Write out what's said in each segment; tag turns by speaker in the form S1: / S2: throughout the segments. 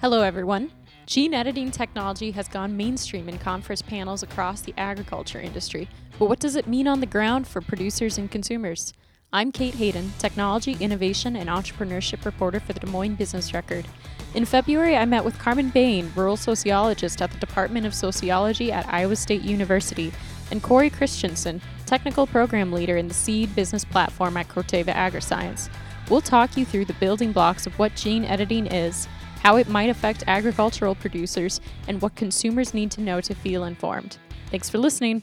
S1: Hello, everyone. Gene editing technology has gone mainstream in conference panels across the agriculture industry, but what does it mean on the ground for producers and consumers? I'm Kate Hayden, technology, innovation, and entrepreneurship reporter for the Des Moines Business Record. In February, I met with Carmen Bain, rural sociologist at the Department of Sociology at Iowa State University, and Corey Christensen, technical program leader in the Seed business platform at Corteva AgriScience. We'll talk you through the building blocks of what gene editing is, how it might affect agricultural producers, and what consumers need to know to feel informed. Thanks for listening.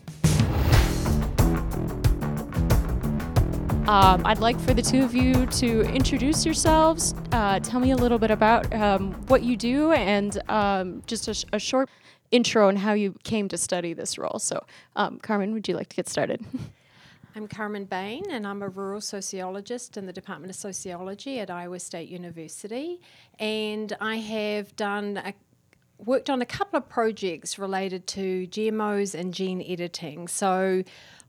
S1: Um, I'd like for the two of you to introduce yourselves, uh, tell me a little bit about um, what you do, and um, just a, sh- a, short intro on how you came to study this role. So, um, Carmen, would you like to get started?
S2: I'm Carmen Bain, and I'm a rural sociologist in the Department of Sociology at Iowa State University. And I have done a worked on a couple of projects related to GMOs and gene editing. So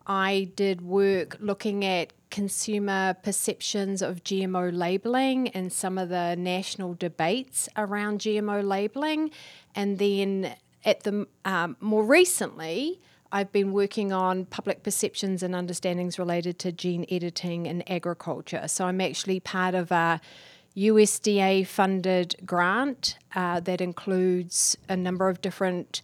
S2: I did work looking at consumer perceptions of GMO labeling and some of the national debates around GMO labeling. And then at the um, more recently, I've been working on public perceptions and understandings related to gene editing in agriculture. So I'm actually part of a USDA funded grant uh, that includes a number of different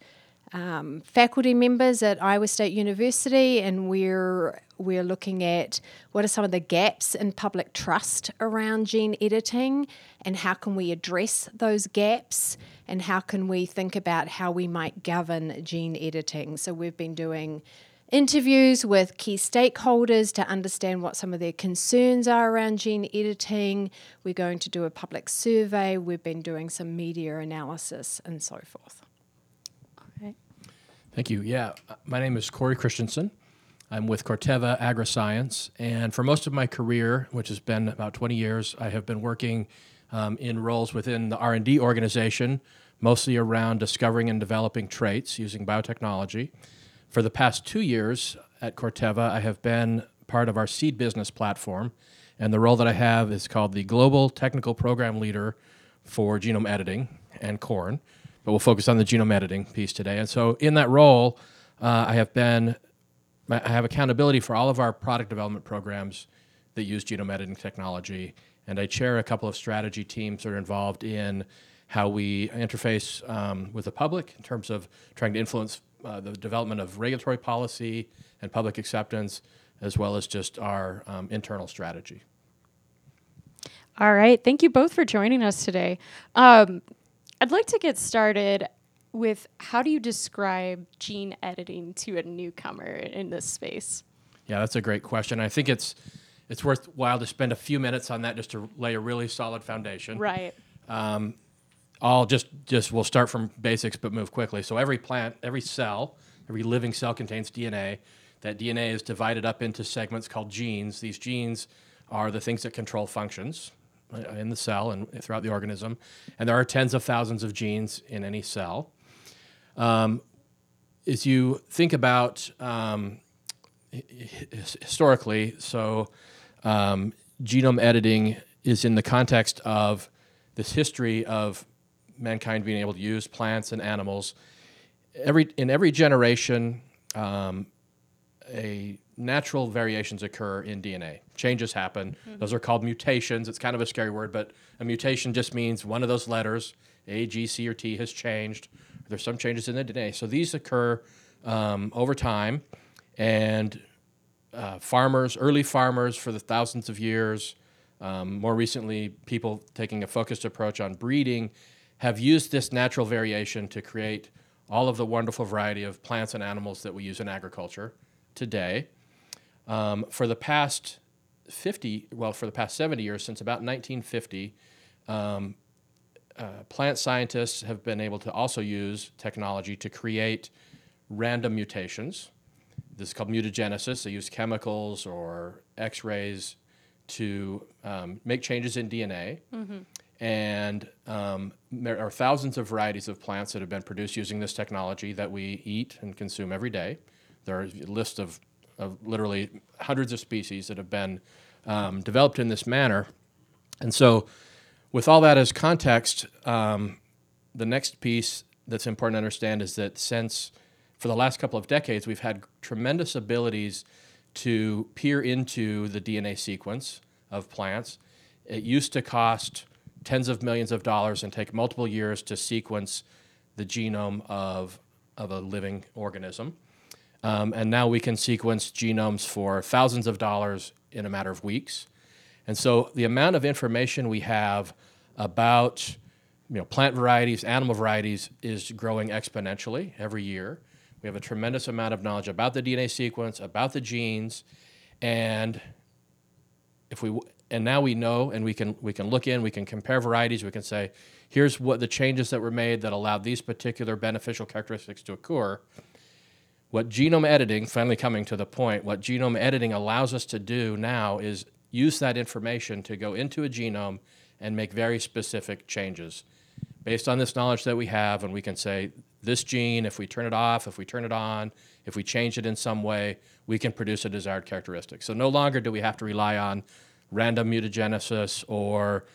S2: um, faculty members at Iowa State University, and we're we're looking at what are some of the gaps in public trust around gene editing, and how can we address those gaps, and how can we think about how we might govern gene editing. So we've been doing interviews with key stakeholders to understand what some of their concerns are around gene editing. We're going to do a public survey. We've been doing some media analysis and so forth. Okay.
S3: Thank you. Yeah, my name is Corey Christensen. I'm with Corteva AgriScience, and for most of my career, which has been about 20 years, I have been working um, in roles within the R&D organization, mostly around discovering and developing traits using biotechnology. For the past two years at Corteva, I have been part of our seed business platform, and the role that I have is called the Global Technical Program Leader for Genome Editing and Corn but we'll focus on the genome editing piece today. And so, in that role, uh, I have been I have accountability for all of our product development programs that use genome editing technology, and I chair a couple of strategy teams that are involved in how we interface um, with the public in terms of trying to influence uh, the development of regulatory policy and public acceptance, as well as just our um, internal strategy.
S1: All right. Thank you both for joining us today. Um, I'd like to get started with how do you describe gene editing to a newcomer in this space?
S3: Yeah, that's a great question. I think it's it's worthwhile to spend a few minutes on that just to lay a really solid foundation.
S1: Right. Um,
S3: I'll just just we'll start from basics but move quickly. So every plant, every cell, every living cell contains DNA. That DNA is divided up into segments called genes. These genes are the things that control functions. Uh, in the cell and throughout the organism. And there are tens of thousands of genes in any cell. Um, as you think about um, historically, so um, genome editing is in the context of this history of mankind being able to use plants and animals. Every in every generation, um, a natural variations occur in DNA. Changes happen. Mm-hmm. Those are called mutations. It's kind of a scary word, but a mutation just means one of those letters, A, G, C, or T, has changed. There's some changes in the DNA. So these occur um, over time, and uh, farmers, early farmers for the thousands of years, um, more recently, people taking a focused approach on breeding, have used this natural variation to create all of the wonderful variety of plants and animals that we use in agriculture today. Um, for the past 50, well, for the past 70 years, since about 1950, um, uh, plant scientists have been able to also use technology to create random mutations. This is called mutagenesis. They use chemicals or X rays to um, make changes in DNA. Mm-hmm. And um, there are thousands of varieties of plants that have been produced using this technology that we eat and consume every day. There are a list of of literally hundreds of species that have been um, developed in this manner. And so, with all that as context, um, the next piece that's important to understand is that since for the last couple of decades, we've had tremendous abilities to peer into the DNA sequence of plants. It used to cost tens of millions of dollars and take multiple years to sequence the genome of, of a living organism. Um, and now we can sequence genomes for thousands of dollars in a matter of weeks. And so the amount of information we have about you know, plant varieties, animal varieties is growing exponentially every year. We have a tremendous amount of knowledge about the DNA sequence, about the genes, and if we and now we know and we can we can look in, we can compare varieties, we can say, here's what the changes that were made that allowed these particular beneficial characteristics to occur. What genome editing, finally coming to the point, what genome editing allows us to do now is use that information to go into a genome and make very specific changes based on this knowledge that we have, and we can say this gene, if we turn it off, if we turn it on, if we change it in some way, we can produce a desired characteristic. So no longer do we have to rely on random mutagenesis or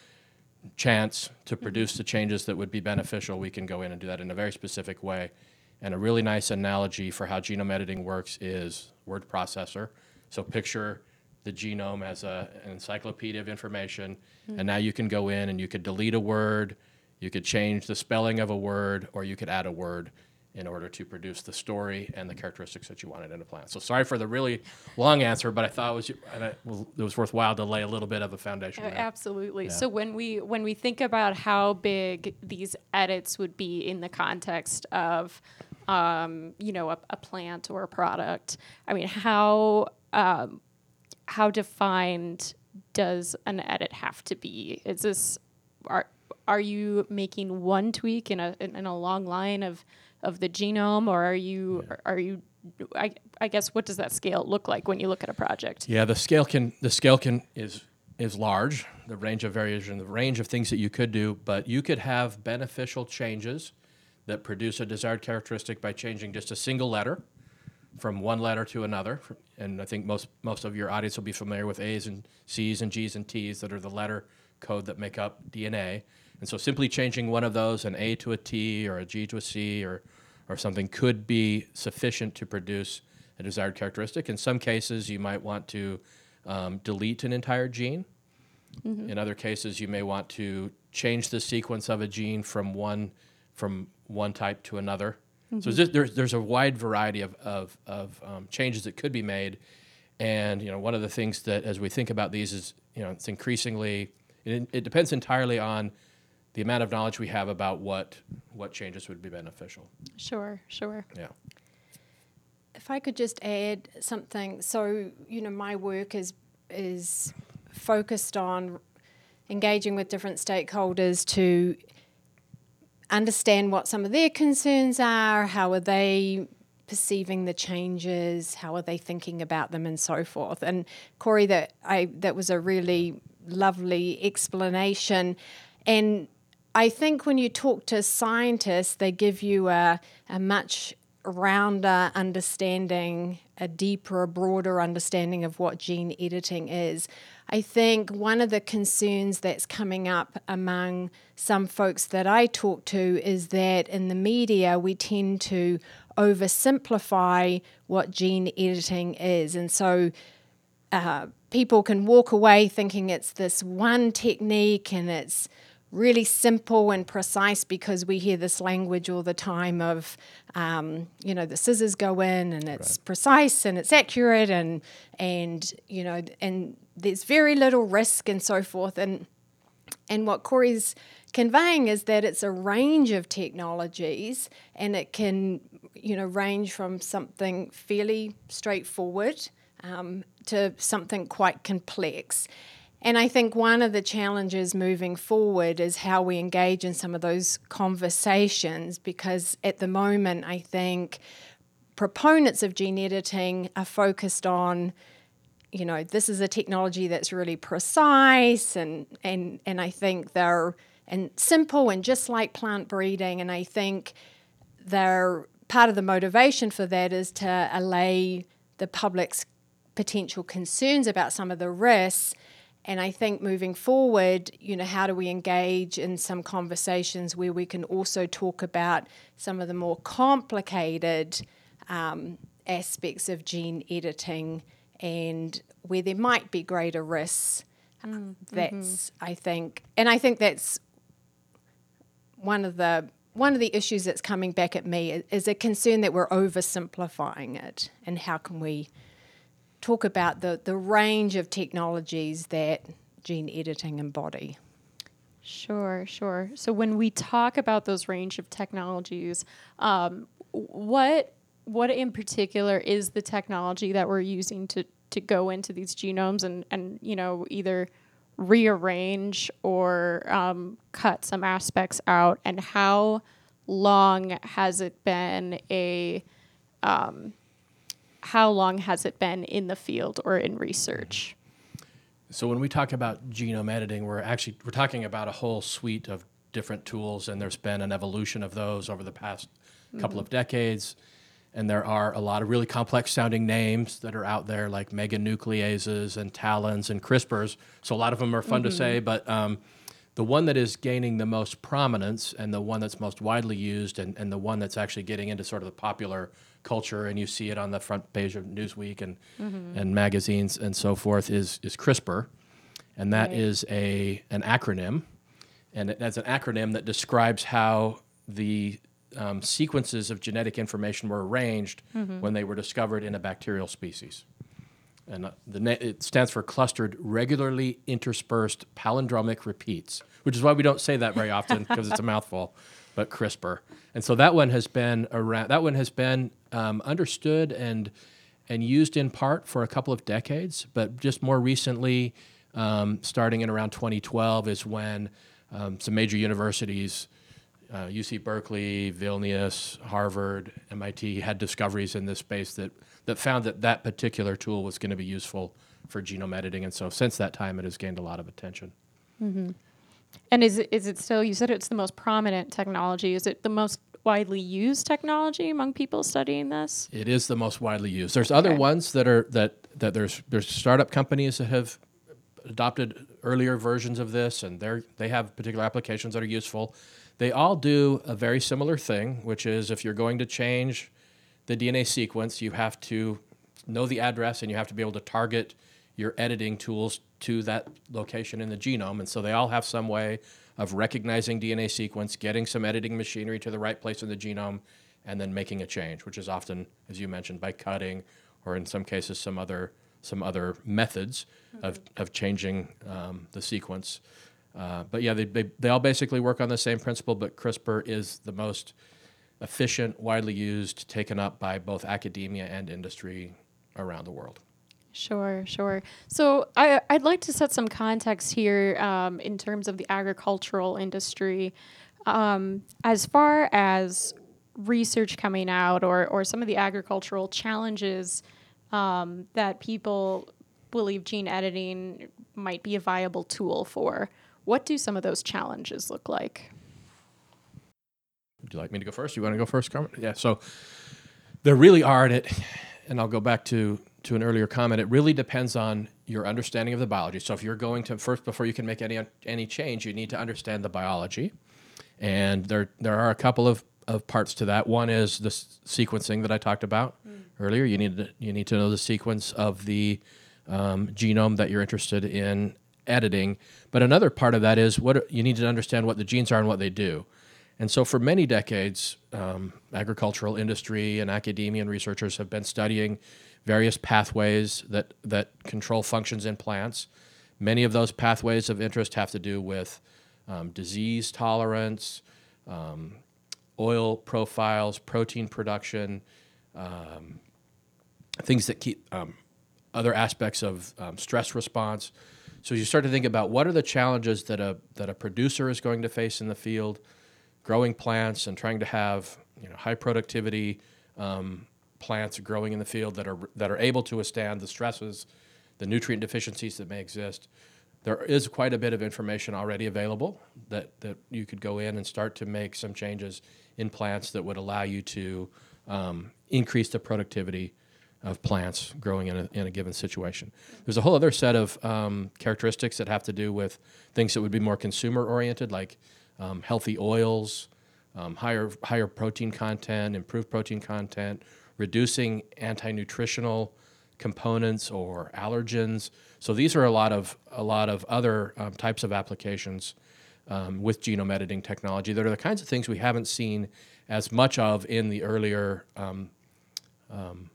S3: chance to produce the changes that would be beneficial. We can go in and do that in a very specific way. And a really nice analogy for how genome editing works is word processor. So picture the genome as a, an encyclopedia of information, mm-hmm. and now you can go in and you could delete a word, you could change the spelling of a word, or you could add a word in order to produce the story and the characteristics that you wanted in a plant. So sorry for the really long answer, but I thought it was it was worthwhile to lay a little bit of a foundation.
S1: Uh, absolutely. Yeah. So when we when we think about how big these edits would be in the context of um, you know a, a, plant or a product, I mean how um, how defined does an edit have to be? Is this are are you making one tweak in a in, a long line of of the genome, or are you yeah. are you I, I guess what does that scale look like when you look at a project?
S3: Yeah, the scale can the scale can is is large. The range of variation, the range of things that you could do, but you could have beneficial changes that produce a desired characteristic by changing just a single letter from one letter to another. And I think most most of your audience will be familiar with A's and C's and G's and T's that are the letter code that make up DNA. And so simply changing one of those, an A to a T or a G to a C or, or something, could be sufficient to produce a desired characteristic. In some cases, you might want to um, delete an entire gene. Mm-hmm. In other cases, you may want to change the sequence of a gene from one, from one type to another. Mm-hmm. So just, there's, there's a wide variety of, of, of um, changes that could be made. And you know, one of the things that as we think about these is, you know, it's increasingly, it, it depends entirely on the amount of knowledge we have about what what changes would be beneficial.
S1: Sure, sure.
S3: Yeah.
S2: If I could just add something, so you know, my work is is focused on engaging with different stakeholders to understand what some of their concerns are, how are they perceiving the changes, how are they thinking about them, and so forth. And Corey, that I that was a really lovely explanation, and I think when you talk to scientists, they give you a, a much rounder understanding, a deeper, a broader understanding of what gene editing is. I think one of the concerns that's coming up among some folks that I talk to is that in the media we tend to oversimplify what gene editing is. And so uh, people can walk away thinking it's this one technique and it's really simple and precise because we hear this language all the time of, um, you know, the scissors go in and it's right. precise and it's accurate and and you know and there's very little risk and so forth and and what Corey's conveying is that it's a range of technologies and it can you know range from something fairly straightforward um, to something quite complex and I think one of the challenges moving forward is how we engage in some of those conversations because at the moment, I think proponents of gene editing are focused on you know this is a technology that's really precise and and and I think they're and simple and just like plant breeding. And I think they're part of the motivation for that is to allay the public's potential concerns about some of the risks And I think moving forward, you know, how do we engage in some conversations where we can also talk about some of the more complicated um, aspects of gene editing and where there might be greater risks.
S1: Mm,
S2: That's,
S1: mm-hmm.
S2: I think, and I think that's one of the one of the issues that's coming back at me is, is a concern that we're oversimplifying it, and how can we talk about the the range of technologies that gene editing embody?
S1: Sure, sure. So when we talk about those range of technologies, um, what what in particular is the technology that we're using to to go into these genomes and and you know either rearrange or um, cut some aspects out, and how long has it been a um, how long has it been in the field or in research?
S3: So when we talk about genome editing, we're actually we're talking about a whole suite of different tools, and there's been an evolution of those over the past couple of decades. And there are a lot of really complex sounding names that are out there, like meganucleases and TALENs and CRISPRs. So a lot of them are fun to say, but um, the one that is gaining the most prominence and the one that's most widely used and, and the one that's actually getting into sort of the popular culture and you see it on the front page of Newsweek and, and magazines and so forth is, is CRISPR. And that
S1: Right.
S3: is a, an acronym. And it- that's an acronym that describes how the um, sequences of genetic information were arranged when they were discovered in a bacterial species. And uh, the na- it stands for clustered regularly interspersed palindromic repeats, which is why we don't say that very often because it's a mouthful, but CRISPR. And so that one has been around. That one has been um, understood and and used in part for a couple of decades, but just more recently, um, starting in around 2012, is when um, some major universities uh, UC Berkeley, Vilnius, Harvard, MIT had discoveries in this space that, that found that that particular tool was going to be useful for genome editing. And so since that time, it has gained a lot of attention.
S1: And is it, is it still, you said it's the most prominent technology. Is it the most widely used technology among people studying this?
S3: It is the most widely used. There's other
S1: Okay.
S3: ones that are that that there's there's startup companies that have adopted earlier versions of this, and they they have particular applications that are useful. They all do a very similar thing, which is if you're going to change the DNA sequence, you have to know the address and you have to be able to target your editing tools to that location in the genome. And so they all have some way of recognizing DNA sequence, getting some editing machinery to the right place in the genome, and then making a change, which is often, as you mentioned, by cutting or in some cases some other some other methods of, of changing um, the sequence. Uh, but yeah, they, they, they all basically work on the same principle, but CRISPR is the most efficient, widely used, taken up by both academia and industry around the world.
S1: Sure, sure. So I, I'd like to set some context here um, in terms of the agricultural industry. Um, as far as research coming out or, or some of the agricultural challenges um, that people believe gene editing might be a viable tool for, what do some of those challenges look like?
S3: Would you like me to go first? You want to go first, Carmen? Yeah. So there really are, and it, and I'll go back to to an earlier comment. It really depends on your understanding of the biology. So if you're going to first before you can make any any change, you need to understand the biology, and there there are a couple of of parts to that. One is the s- sequencing that I talked about earlier. You need to you need to know the sequence of the um, genome that you're interested in editing. But another part of that is what you need to understand what the genes are and what they do. And so, for many decades, um, agricultural industry and academia and researchers have been studying various pathways that, that control functions in plants. Many of those pathways of interest have to do with um, disease tolerance, um, oil profiles, protein production, um, things that keep um, other aspects of um, stress response. So you start to think about what are the challenges that a that a producer is going to face in the field, growing plants and trying to have you know high productivity um, plants growing in the field that are that are able to withstand the stresses, the nutrient deficiencies that may exist. There is quite a bit of information already available that, that you could go in and start to make some changes in plants that would allow you to um, increase the productivity of plants growing in a, in a given situation. There's a whole other set of um, characteristics that have to do with things that would be more consumer oriented, like um, healthy oils, um, higher higher protein content, improved protein content, reducing anti nutritional components or allergens. So these are a lot of a lot of other um, types of applications um, with genome editing technology that are the kinds of things we haven't seen as much of in the earlier um, um,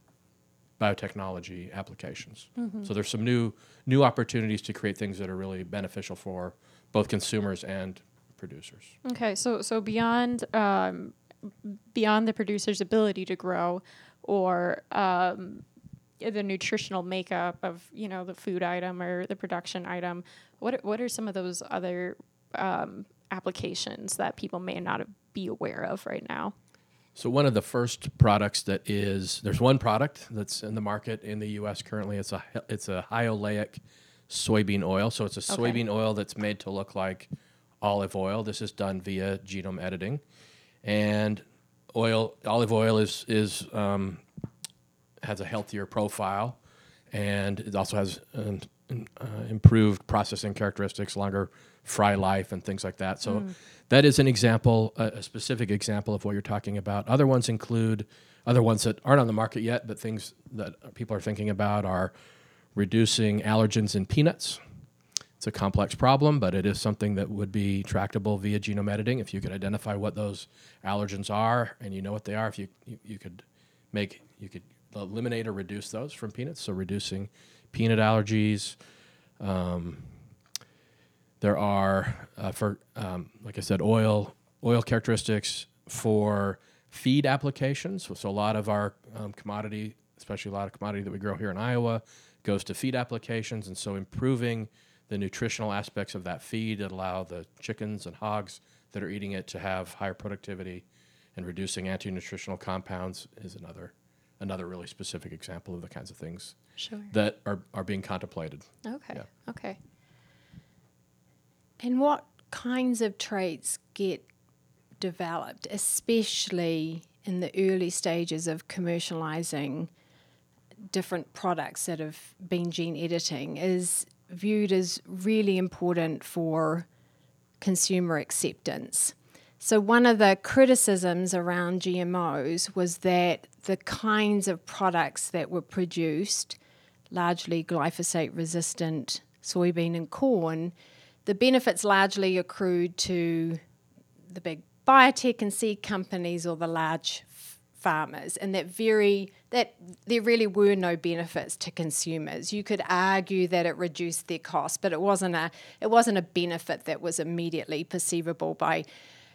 S3: biotechnology applications. So there's some new new opportunities to create things that are really beneficial for both consumers and producers.
S1: Okay, so so beyond um, beyond the producer's ability to grow, or um, the nutritional makeup of you know the food item or the production item, what are, what are some of those other um, applications that people may not be aware of right now?
S3: So one of the first products that is there's one product that's in the market in the U.S. currently. It's a it's a high oleic soybean oil. So it's a
S1: Okay.
S3: soybean oil that's made to look like olive oil. This is done via genome editing, and oil olive oil is is um, has a healthier profile, and it also has um, uh, improved processing characteristics, longer fry life, and things like that. So that is an example, a, a specific example of what you're talking about. Other ones include other ones that aren't on the market yet, but things that people are thinking about are reducing allergens in peanuts. It's a complex problem, but it is something that would be tractable via genome editing. If you could identify what those allergens are and you know what they are, if you, you, you could make, you could eliminate or reduce those from peanuts. So reducing peanut allergies. Um, there are, uh, for um, like I said, oil oil characteristics for feed applications. So, so a lot of our um, commodity, especially a lot of commodity that we grow here in Iowa, goes to feed applications, and so improving the nutritional aspects of that feed that allow the chickens and hogs that are eating it to have higher productivity, and reducing anti-nutritional compounds is another another really specific example of the kinds of things
S1: Sure.
S3: that are, are being contemplated.
S1: Okay.
S3: Yeah.
S1: Okay.
S2: And what kinds of traits get developed, especially in the early stages of commercializing different products that have been gene editing, is viewed as really important for consumer acceptance. So, one of the criticisms around GMOs was that the kinds of products that were produced, largely glyphosate resistant soybean and corn, the benefits largely accrued to the big biotech and seed companies or the large farmers and that very that there really were no benefits to consumers. You could argue that it reduced their cost, but it wasn't a it wasn't a benefit that was immediately perceivable by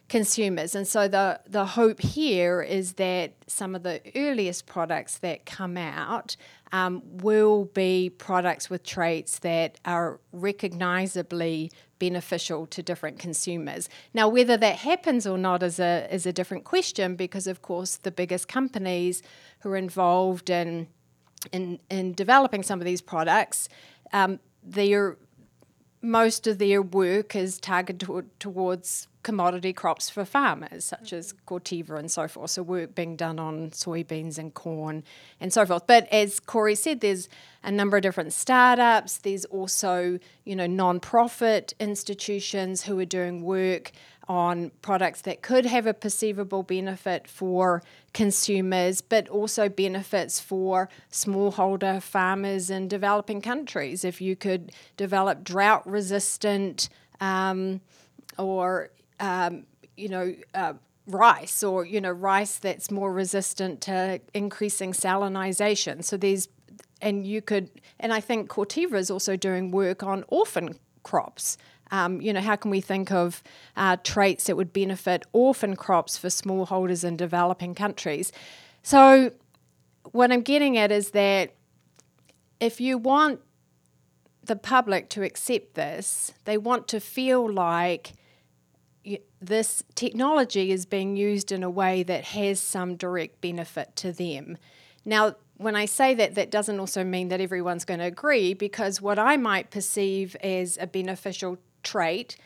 S2: consumers. And so the the hope here is that some of the earliest products that come out um, will be products with traits that are recognizably beneficial to different consumers. Now, whether that happens or not is a is a different question because, of course, the biggest companies who are involved in in, in developing some of these products, um, their most of their work is targeted to- towards commodity crops for farmers, such as Corteva and so forth. So work being done on soybeans and corn and so forth. But as Corey said, there's a number of different startups. There's also, you know, non-profit institutions who are doing work on products that could have a perceivable benefit for consumers, but also benefits for smallholder farmers in developing countries. If you could develop drought resistant um, or um, you know, uh, rice or, you know, rice that's more resistant to increasing salinization. So there's, and you could, and I think Corteva is also doing work on orphan crops. Um, you know, how can we think of uh, traits that would benefit orphan crops for smallholders in developing countries? So, what I'm getting at is that if you want the public to accept this, they want to feel like this technology is being used in a way that has some direct benefit to them. Now, when I say that, that doesn't also mean that everyone's going to agree, because what I might perceive as a beneficial trait,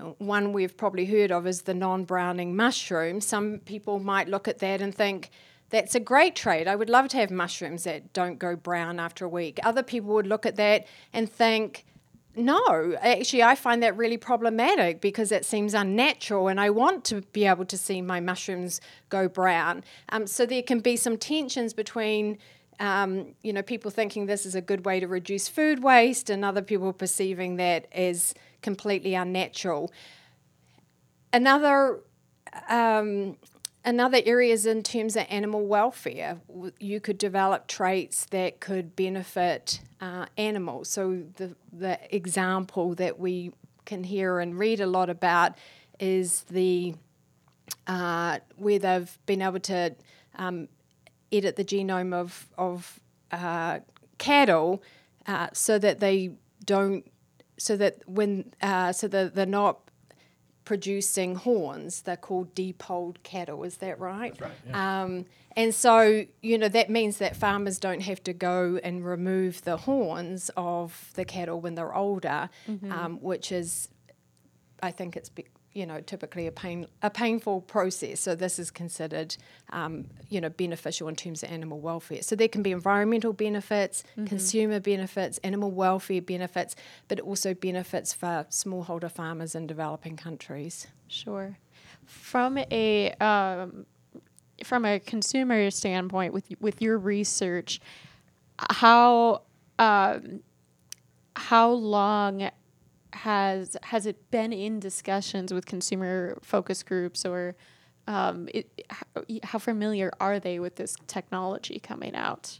S2: uh, one we've probably heard of is the non browning mushroom. Some people might look at that and think, that's a great trait. I would love to have mushrooms that don't go brown after a week. Other people would look at that and think, no, actually, I find that really problematic because it seems unnatural, and I want to be able to see my mushrooms go brown. Um, so there can be some tensions between, um, you know, people thinking this is a good way to reduce food waste, and other people perceiving that as completely unnatural. Another um, another area is in terms of animal welfare. You could develop traits that could benefit uh, animals. So the the example that we can hear and read a lot about is the uh, where they've been able to um, edit the genome of of uh, cattle uh, so that they don't so that when uh, so that they're not producing horns. They're called depolled cattle. Is that right?
S3: That's right. Yeah.
S2: Um, and so, you know, that means that farmers don't have to go and remove the horns of the cattle when they're older, mm-hmm. um, which is, I think it's be- you know, typically a pain a painful process. So this is considered, um, you know, beneficial in terms of animal welfare. So there can be environmental benefits, mm-hmm. consumer benefits, animal welfare benefits, but also benefits for smallholder farmers in developing countries.
S1: Sure. From a um, from a consumer standpoint, with with your research, how um, how long has has it been in discussions with consumer focus groups or um, it, how familiar are they with this technology coming out?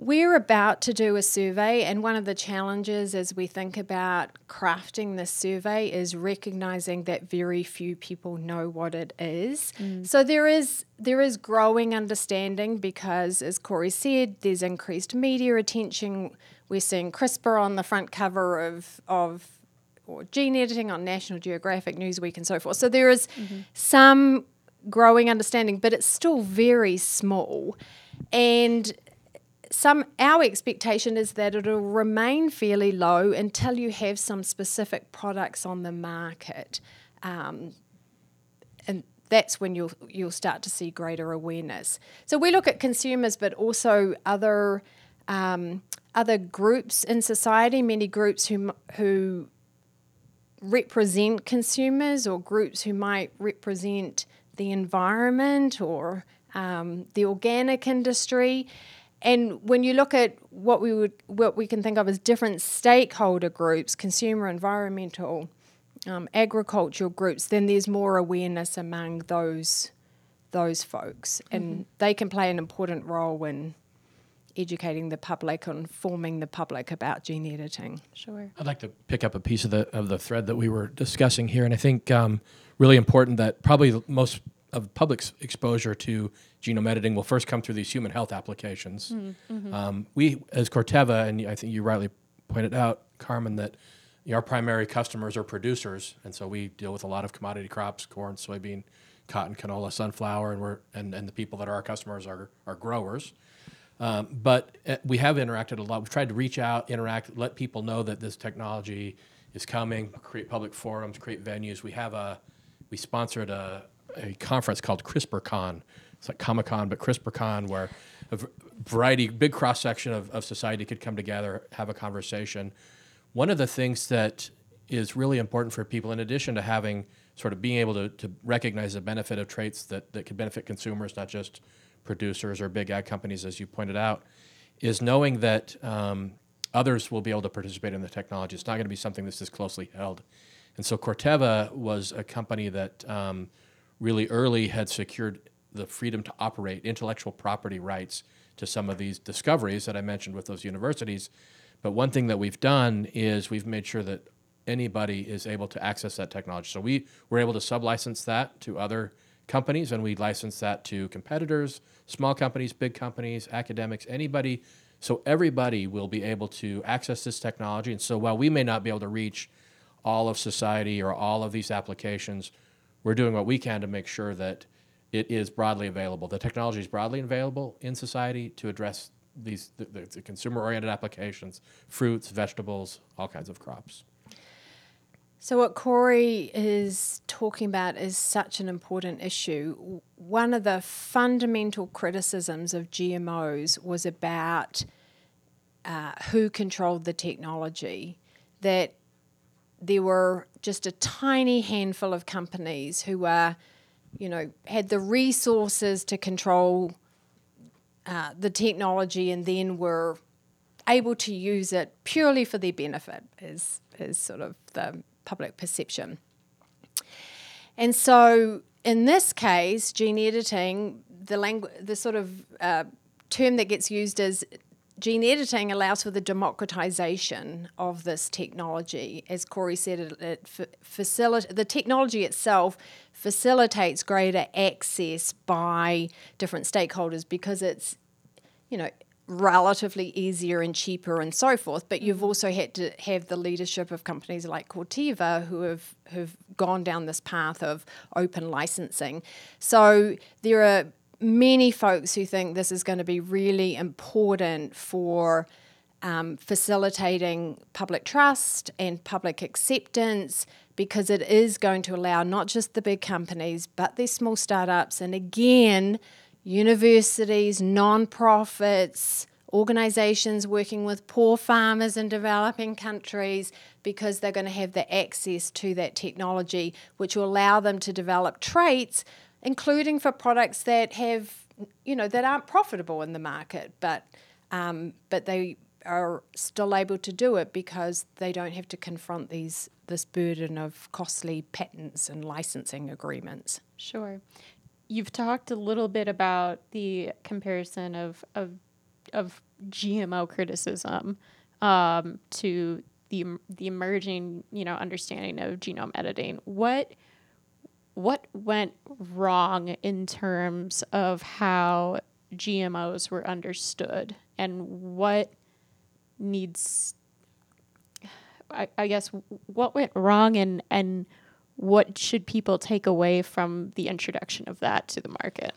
S2: We're about to do a survey, and one of the challenges as we think about crafting this survey is recognizing that very few people know what it is. Mm. So there is there is growing understanding because, as Corey said, there's increased media attention we're seeing CRISPR on the front cover of, of or gene editing on National Geographic, Newsweek, and so forth. So there is mm-hmm. some growing understanding, but it's still very small. And some our expectation is that it'll remain fairly low until you have some specific products on the market. Um, and that's when you'll you'll start to see greater awareness. So we look at consumers, but also other um, other groups in society, many groups who, who represent consumers or groups who might represent the environment or um, the organic industry. And when you look at what we would what we can think of as different stakeholder groups, consumer, environmental, um, agricultural groups, then there's more awareness among those those folks, and mm-hmm. they can play an important role in educating the public and forming the public about gene editing.
S1: Sure.
S3: I'd like to pick up a piece of the of the thread that we were discussing here, and I think um, really important that probably most of public's exposure to genome editing will first come through these human health applications. Mm-hmm. Um, we, as Corteva, and I think you rightly pointed out, Carmen, that you know, our primary customers are producers, and so we deal with a lot of commodity crops: corn, soybean, cotton, canola, sunflower, and we're and, and the people that are our customers are are growers. Um, but uh, we have interacted a lot. We've tried to reach out, interact, let people know that this technology is coming, create public forums, create venues. We have a, we sponsored a, a conference called CRISPRCon. It's like Comic Con, but CRISPRCon, where a variety, big cross section of, of society could come together, have a conversation. One of the things that is really important for people, in addition to having sort of being able to, to recognize the benefit of traits that, that could benefit consumers, not just producers or big ag companies, as you pointed out, is knowing that um, others will be able to participate in the technology. It's not going to be something that's this closely held. And so Corteva was a company that um, really early had secured the freedom to operate intellectual property rights to some of these discoveries that I mentioned with those universities. But one thing that we've done is we've made sure that anybody is able to access that technology. So we were able to sublicense that to other companies, and we license that to competitors, small companies, big companies, academics, anybody. So everybody will be able to access this technology. And so while we may not be able to reach all of society or all of these applications, we're doing what we can to make sure that it is broadly available. The technology is broadly available in society to address these the, the, consumer-oriented applications, fruits, vegetables, all kinds of crops.
S2: So, what Corey is talking about is such an important issue. One of the fundamental criticisms of GMOs was about uh, who controlled the technology, that there were just a tiny handful of companies who were, you know, had the resources to control uh, the technology and then were able to use it purely for their benefit, is, is sort of the public perception. And so, in this case, gene editing, the language, the sort of uh, term that gets used is gene editing allows for the democratization of this technology. As Corey said, it, it facilita- the technology itself facilitates greater access by different stakeholders because it's, you know, relatively easier and cheaper and so forth. But you've mm-hmm. also had to have the leadership of companies like Corteva who have have gone down this path of open licensing. So there are many folks who think this is going to be really important for um, facilitating public trust and public acceptance because it is going to allow not just the big companies but the small startups and again universities, non-profits, organizations working with poor farmers in developing countries because they're going to have the access to that technology, which will allow them to develop traits, including for products that have, you know, that aren't profitable in the market, but um, but they are still able to do it because they don't have to confront these this burden of costly patents and licensing agreements.
S1: Sure. You've talked a little bit about the comparison of, of of GMO criticism um, to the the emerging you know understanding of genome editing. What what went wrong in terms of how GMOs were understood, and what needs I, I guess what went wrong and and what should people take away from the introduction of that to the market?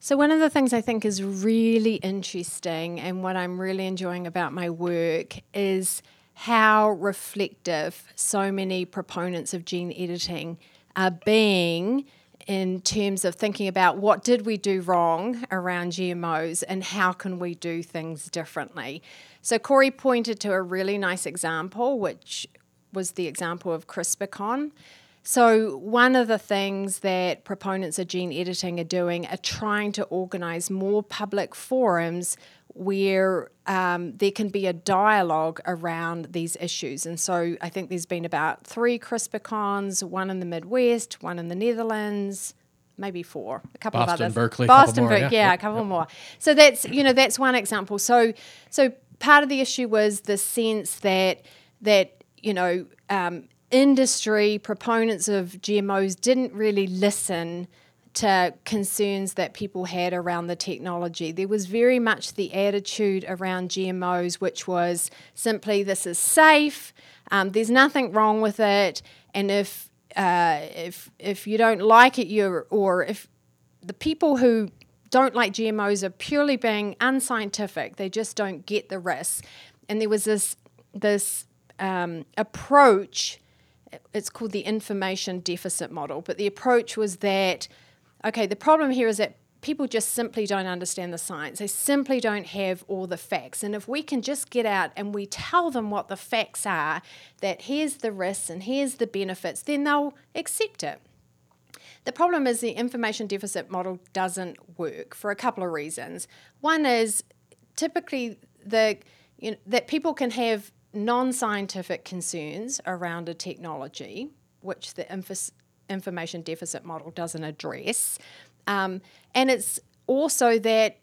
S2: So, one of the things I think is really interesting and what I'm really enjoying about my work is how reflective so many proponents of gene editing are being in terms of thinking about what did we do wrong around GMOs and how can we do things differently. So Corey pointed to a really nice example, which was the example of CRISPR-Con. So, one of the things that proponents of gene editing are doing are trying to organize more public forums where um, there can be a dialogue around these issues. And so, I think there's been about three CRISPR cons one in the Midwest, one in the Netherlands, maybe four, a couple
S3: Boston,
S2: of others.
S3: Berkeley,
S2: Boston,
S3: Berkeley,
S2: yeah,
S3: yeah,
S2: a couple more. So that's you know that's one example. So so part of the issue was the sense that that you know um, industry proponents of GMOs didn't really listen to concerns that people had around the technology. There was very much the attitude around GMOs, which was simply this is safe, um, there's nothing wrong with it, and if uh, if if you don't like it, you're or if the people who don't like GMOs are purely being unscientific, they just don't get the risks, and there was this this um, approach it's called the information deficit model. But the approach was that, okay, the problem here is that people just simply don't understand the science. They simply don't have all the facts. And if we can just get out and we tell them what the facts are, that here's the risks and here's the benefits, then they'll accept it. The problem is the information deficit model doesn't work for a couple of reasons. One is typically the you know, that people can have non scientific concerns around a technology, which the information deficit model doesn't address. Um, and it's also that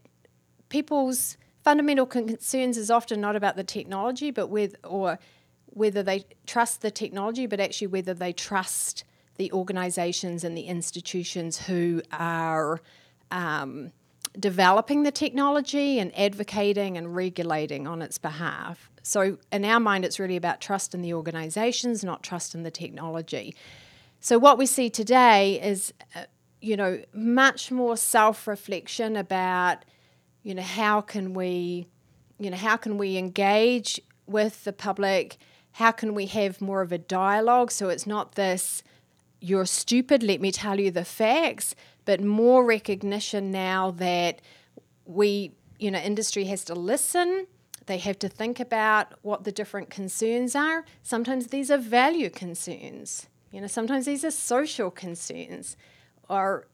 S2: people's fundamental concerns is often not about the technology, but with or whether they trust the technology, but actually whether they trust the organisations and the institutions who are um, developing the technology and advocating and regulating on its behalf. So, in our mind, it's really about trust in the organizations, not trust in the technology. So, what we see today is, uh, you know, much more self reflection about, you know, how can we, you know, how can we engage with the public? How can we have more of a dialogue? So it's not this you're stupid let me tell you the facts but more recognition now that we you know industry has to listen. They have to think about what the different concerns are. Sometimes these are value concerns you know sometimes these are social concerns or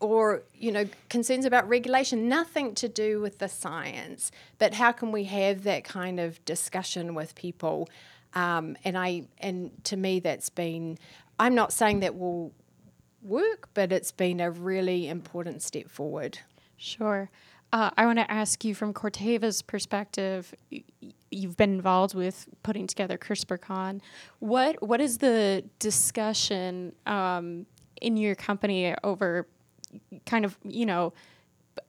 S2: or you know concerns about regulation nothing to do with the science. But how can we have that kind of discussion with people? Um, and i and to me that's been i'm not saying that will work but it's been a really important step forward.
S1: Sure. Uh, I want to ask you from Corteva's perspective. y- You've been involved with putting together CRISPR-Con. What what is the discussion um, in your company over kind of you know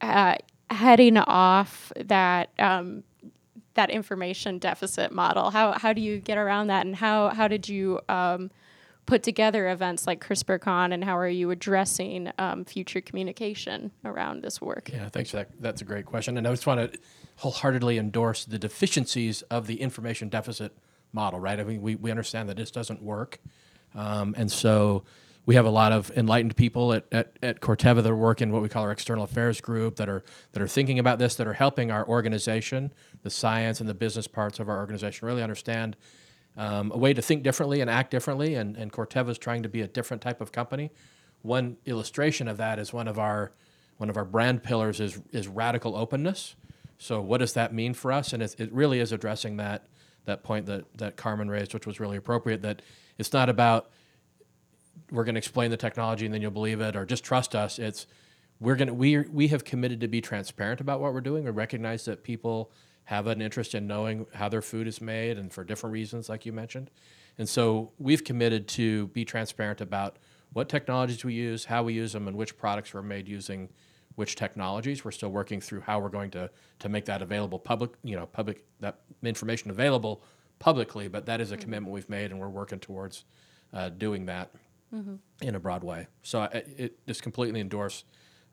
S1: uh, heading off that um, that information deficit model? How how do you get around that, and how how did you um, put together events like CRISPR-Con, and how are you addressing um, future communication around this work?
S3: Yeah, thanks for that. That's a great question. And I just want to wholeheartedly endorse the deficiencies of the information deficit model, right? I mean, we, we understand that this doesn't work. Um, and so we have a lot of enlightened people at, at, at Corteva that work in what we call our external affairs group that are that are thinking about this, that are helping our organization, the science and the business parts of our organization really understand um, a way to think differently and act differently. And, and Corteva is trying to be a different type of company. One illustration of that is one of our one of our brand pillars is is radical openness. So what does that mean for us? And it, it really is addressing that that point that that Carmen raised, which was really appropriate. That it's not about we're going to explain the technology and then you'll believe it, or just trust us. It's we're going to we we have committed to be transparent about what we're doing. We recognize that people have an interest in knowing how their food is made and for different reasons, like you mentioned. And so we've committed to be transparent about what technologies we use, how we use them, and which products were made using which technologies. We're still working through how we're going to to make that available public, you know, public that information available publicly. But that is a commitment we've made, and we're working towards uh, doing that in a broad way. So I, it just completely endorse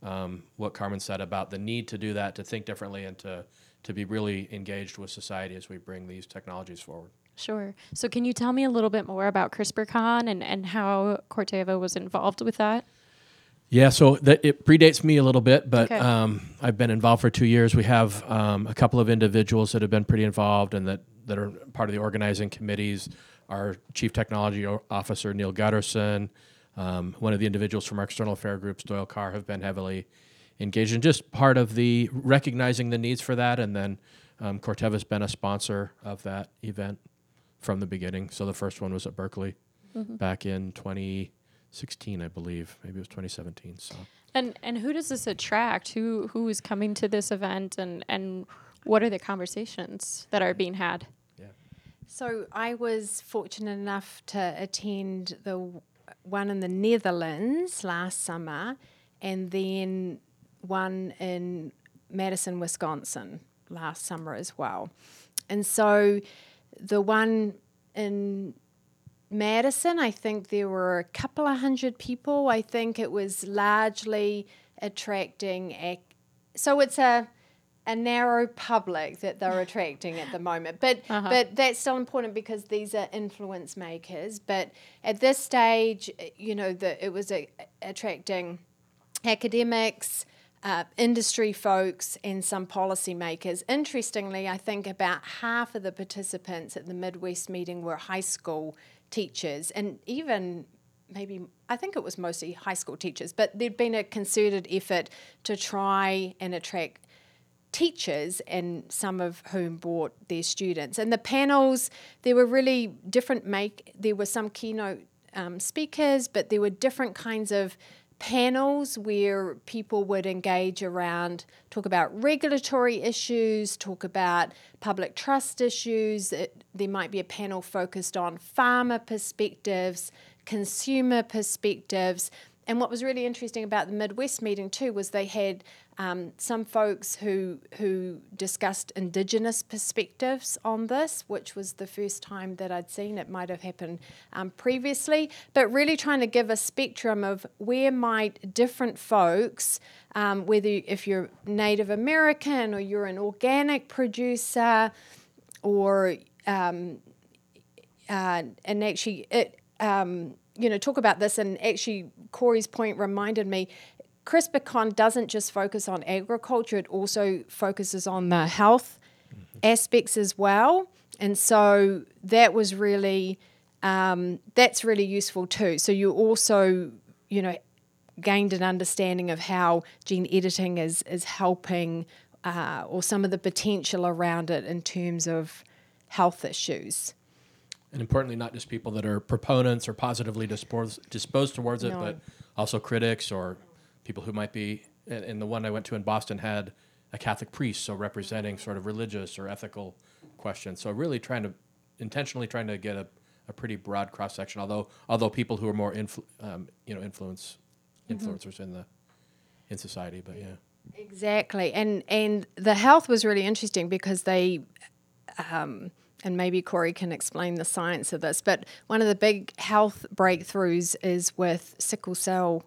S3: um, what Carmen said about the need to do that, to think differently, and to to be really engaged with society as we bring these technologies forward.
S1: Sure. So, can you tell me a little bit more about CRISPR-Con and, and how Corteva was involved with that?
S3: Yeah, so that it predates me a little bit, but
S1: Okay.
S3: um, I've been involved for two years. We have um, a couple of individuals that have been pretty involved and that, that are part of the organizing committees. Our chief technology officer, Neal Gutterson, um, one of the individuals from our external affair groups, Doyle Karr, have been heavily engaged in just part of the recognizing the needs for that. And then um, Corteva's been a sponsor of that event from the beginning. So the first one was at Berkeley back in 2016, I believe. Maybe it was 2017. So.
S1: And and who does this attract? Who who is coming to this event and and what are the conversations that are being had?
S2: So I was fortunate enough to attend the w- one in the Netherlands last summer, and then one in Madison, Wisconsin last summer as well. And so the one in Madison, I think there were a couple of hundred people. I think it was largely attracting. Ac- so it's a a narrow public that they're attracting at the moment, but uh-huh. but that's still important because these are influence makers. But at this stage, you know, the, it was a, attracting academics, uh, industry folks, and some policymakers. Interestingly, I think about half of the participants at the Midwest meeting were high school teachers, and even maybe I think it was mostly high school teachers, but there'd been a concerted effort to try and attract teachers and some of whom brought their students and the panels there were really different make there were some keynote um, speakers but there were different kinds of panels where people would engage around talk about regulatory issues talk about public trust issues. It, there might be a panel focused on farmer perspectives consumer perspectives. And what was really interesting about the Midwest meeting too was they had um, some folks who who discussed Indigenous perspectives on this, which was the first time that I'd seen it. Might have happened um, previously, but really trying to give a spectrum of where might different folks, um, whether if you're Native American or you're an organic producer, or um, uh, and actually it um, you know talk about this and actually Corey's point reminded me CRISPR-Con doesn't just focus on agriculture; it also focuses on the health aspects as well. And so that was really um, that's really useful too. So you also you know gained an understanding of how gene editing is is helping uh, or some of the potential around it in terms of health issues.
S3: And importantly, not just people that are proponents or positively disposed, disposed towards it,
S2: No.
S3: but also critics or people who might be. And and the one I went to in Boston had a Catholic priest, so representing sort of religious or ethical questions. So really trying to intentionally trying to get a, a pretty broad cross section. Although although people who are more influ- um, you know influence influencers in the in society, but yeah.
S2: Exactly, and and the health was really interesting because they, um, and maybe Corey can explain the science of this, but one of the big health breakthroughs is with sickle cell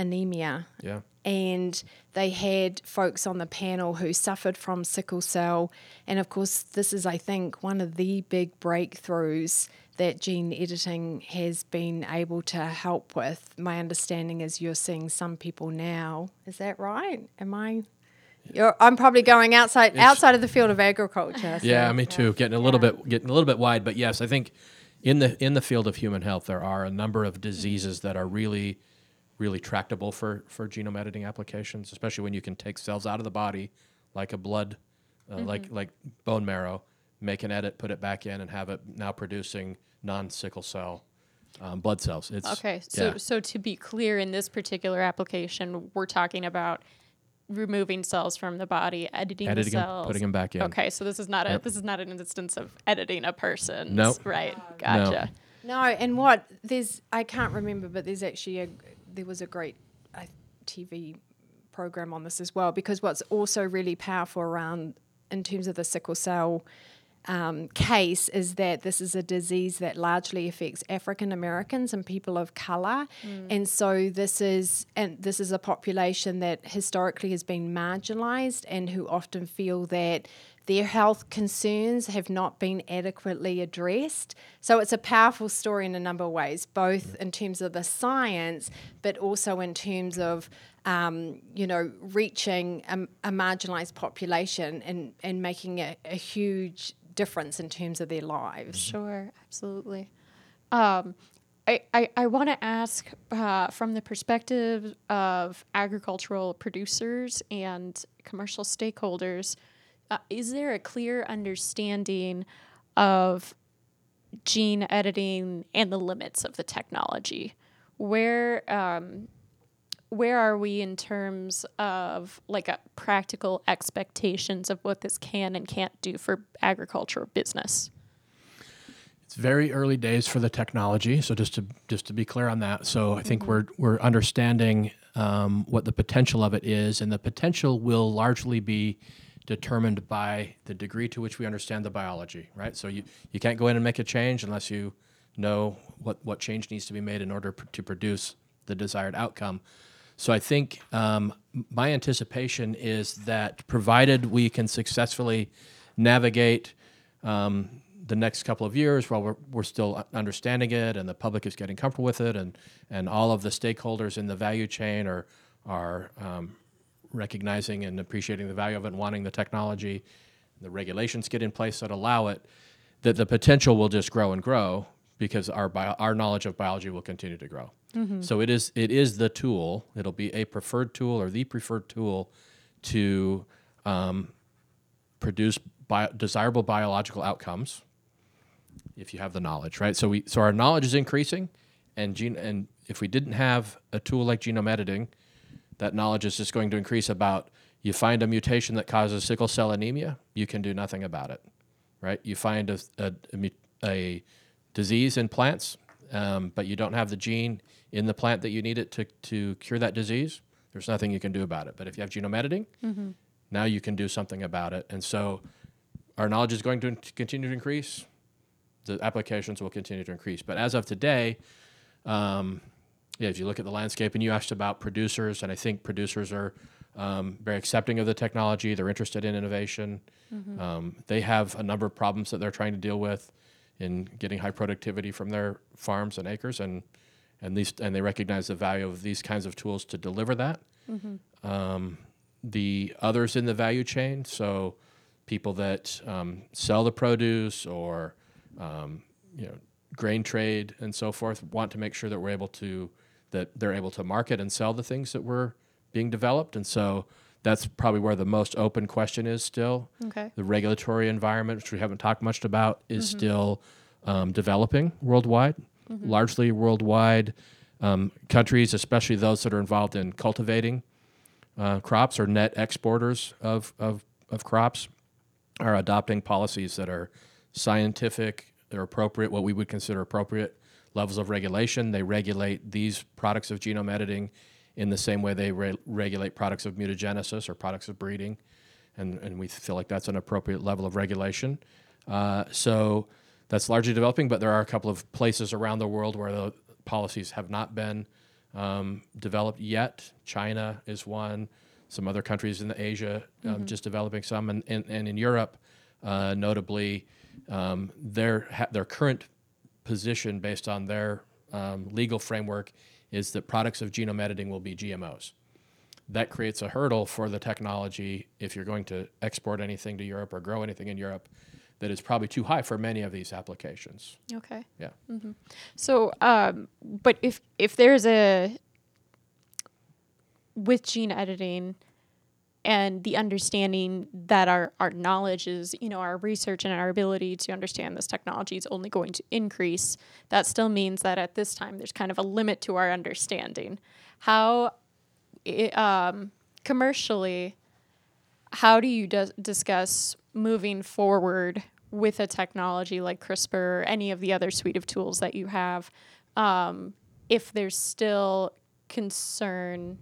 S2: anemia,
S3: Yeah.
S2: and they had folks on the panel who suffered from sickle cell, and of course, this is I think one of the big breakthroughs that gene editing has been able to help with. My understanding is you're seeing some people now. Is that right? Am I? You're, I'm probably going outside outside of the field of agriculture. so-
S3: Yeah, me too. Getting a little bit getting a little bit wide, but yes, I think in the in the field of human health, there are a number of diseases that are really, really tractable for for genome editing applications, especially when you can take cells out of the body, like a blood, uh, like like bone marrow, make an edit, put it back in, and have it now producing non sickle cell um, blood cells. It's
S1: Okay, so
S3: yeah.
S1: so to be clear, in this particular application, we're talking about removing cells from the body, editing,
S3: Editing
S1: the
S3: 'em,
S1: cells,
S3: putting 'em back in.
S1: Okay, so this is not a
S3: Yep.
S1: this is not an instance of editing a person.
S3: Nope.
S1: Right. Gotcha.
S2: No, and what there's I can't remember, but there's actually a there was a great uh, TV program on this as well because what's also really powerful around in terms of the sickle cell um, case is that this is a disease that largely affects African Americans and people of color, and so this is and this is a population that historically has been marginalized and who often feel that their health concerns have not been adequately addressed. So it's a powerful story in a number of ways, both in terms of the science, but also in terms of um, you know reaching a, a marginalized population and and making a, a huge difference in terms of their lives.
S1: Sure, absolutely. Um, I, I, I want to ask uh, from the perspective of agricultural producers and commercial stakeholders, uh, is there a clear understanding of gene editing and the limits of the technology? Where um, where are we in terms of like a practical expectations of what this can and can't do for agriculture business?
S3: It's very early days for the technology. So just to just to be clear on that, so I think we're we're understanding um, what the potential of it is, and the potential will largely be determined by the degree to which we understand the biology. Right. So you you can't go in and make a change unless you know what what change needs to be made in order pr- to produce the desired outcome. So I think um, my anticipation is that provided we can successfully navigate um, the next couple of years while we're, we're still understanding it and the public is getting comfortable with it and, and all of the stakeholders in the value chain are, are um, recognizing and appreciating the value of it and wanting the technology, the regulations get in place that allow it, that the potential will just grow and grow because our, bio, our knowledge of biology will continue to grow. So it is, it is the tool, it'll be a preferred tool or the preferred tool to um, produce bio, desirable biological outcomes if you have the knowledge, right? So we so our knowledge is increasing, and gene and if we didn't have a tool like genome editing, that knowledge is just going to increase about you find a mutation that causes sickle cell anemia, you can do nothing about it, right? You find a a, a, a disease in plants, um, but you don't have the gene in the plant that you need it to to cure that disease. There's nothing you can do about it. But if you have genome editing, now you can do something about it. And so our knowledge is going to continue to increase. The applications will continue to increase. But as of today, um, yeah, if you look at the landscape and you asked about producers, and I think producers are um, very accepting of the technology. They're interested in innovation. Um, they have a number of problems that they're trying to deal with. in getting high productivity from their farms and acres, and and these and they recognize the value of these kinds of tools to deliver that. Um, the others in the value chain, so people that um, sell the produce or um, you know grain trade and so forth, want to make sure that we're able to that they're able to market and sell the things that were being developed, and so that's probably where the most open question is still.
S1: Okay.
S3: The regulatory environment, which we haven't talked much about, is still um, developing worldwide, largely worldwide. Um, countries, especially those that are involved in cultivating uh, crops or net exporters of, of, of crops, are adopting policies that are scientific, they're appropriate, what we would consider appropriate levels of regulation. They regulate these products of genome editing in the same way they re- regulate products of mutagenesis or products of breeding, and, and we feel like that's an appropriate level of regulation. Uh, so that's largely developing, but there are a couple of places around the world where the policies have not been um, developed yet. China is one. Some other countries in the Asia um, just developing some, and, and, and in Europe, uh, notably, um, their ha- their current position based on their um, legal framework is that products of genome editing will be GMOs. That creates a hurdle for the technology if you're going to export anything to Europe or grow anything in Europe that is probably too high for many of these applications.
S1: Okay.
S3: Yeah. Mm-hmm.
S1: So, um, but if if there's a with gene editing and the understanding that our, our knowledge is, you know, our research and our ability to understand this technology is only going to increase, that still means that at this time there's kind of a limit to our understanding. How, i- um, commercially, how do you dis- discuss moving forward with a technology like CRISPR or any of the other suite of tools that you have um, if there's still concern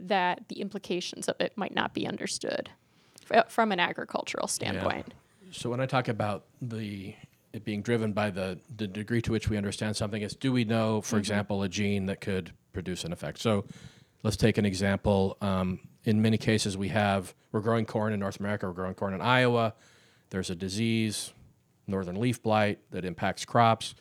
S1: that the implications of it might not be understood from an agricultural standpoint?
S3: So when I talk about the it being driven by the, the degree to which we understand something is do we know, for example, a gene that could produce an effect? So let's take an example. Um, in many cases, we have we're growing corn in North America. We're growing corn in Iowa. There's a disease, northern leaf blight, that impacts crops.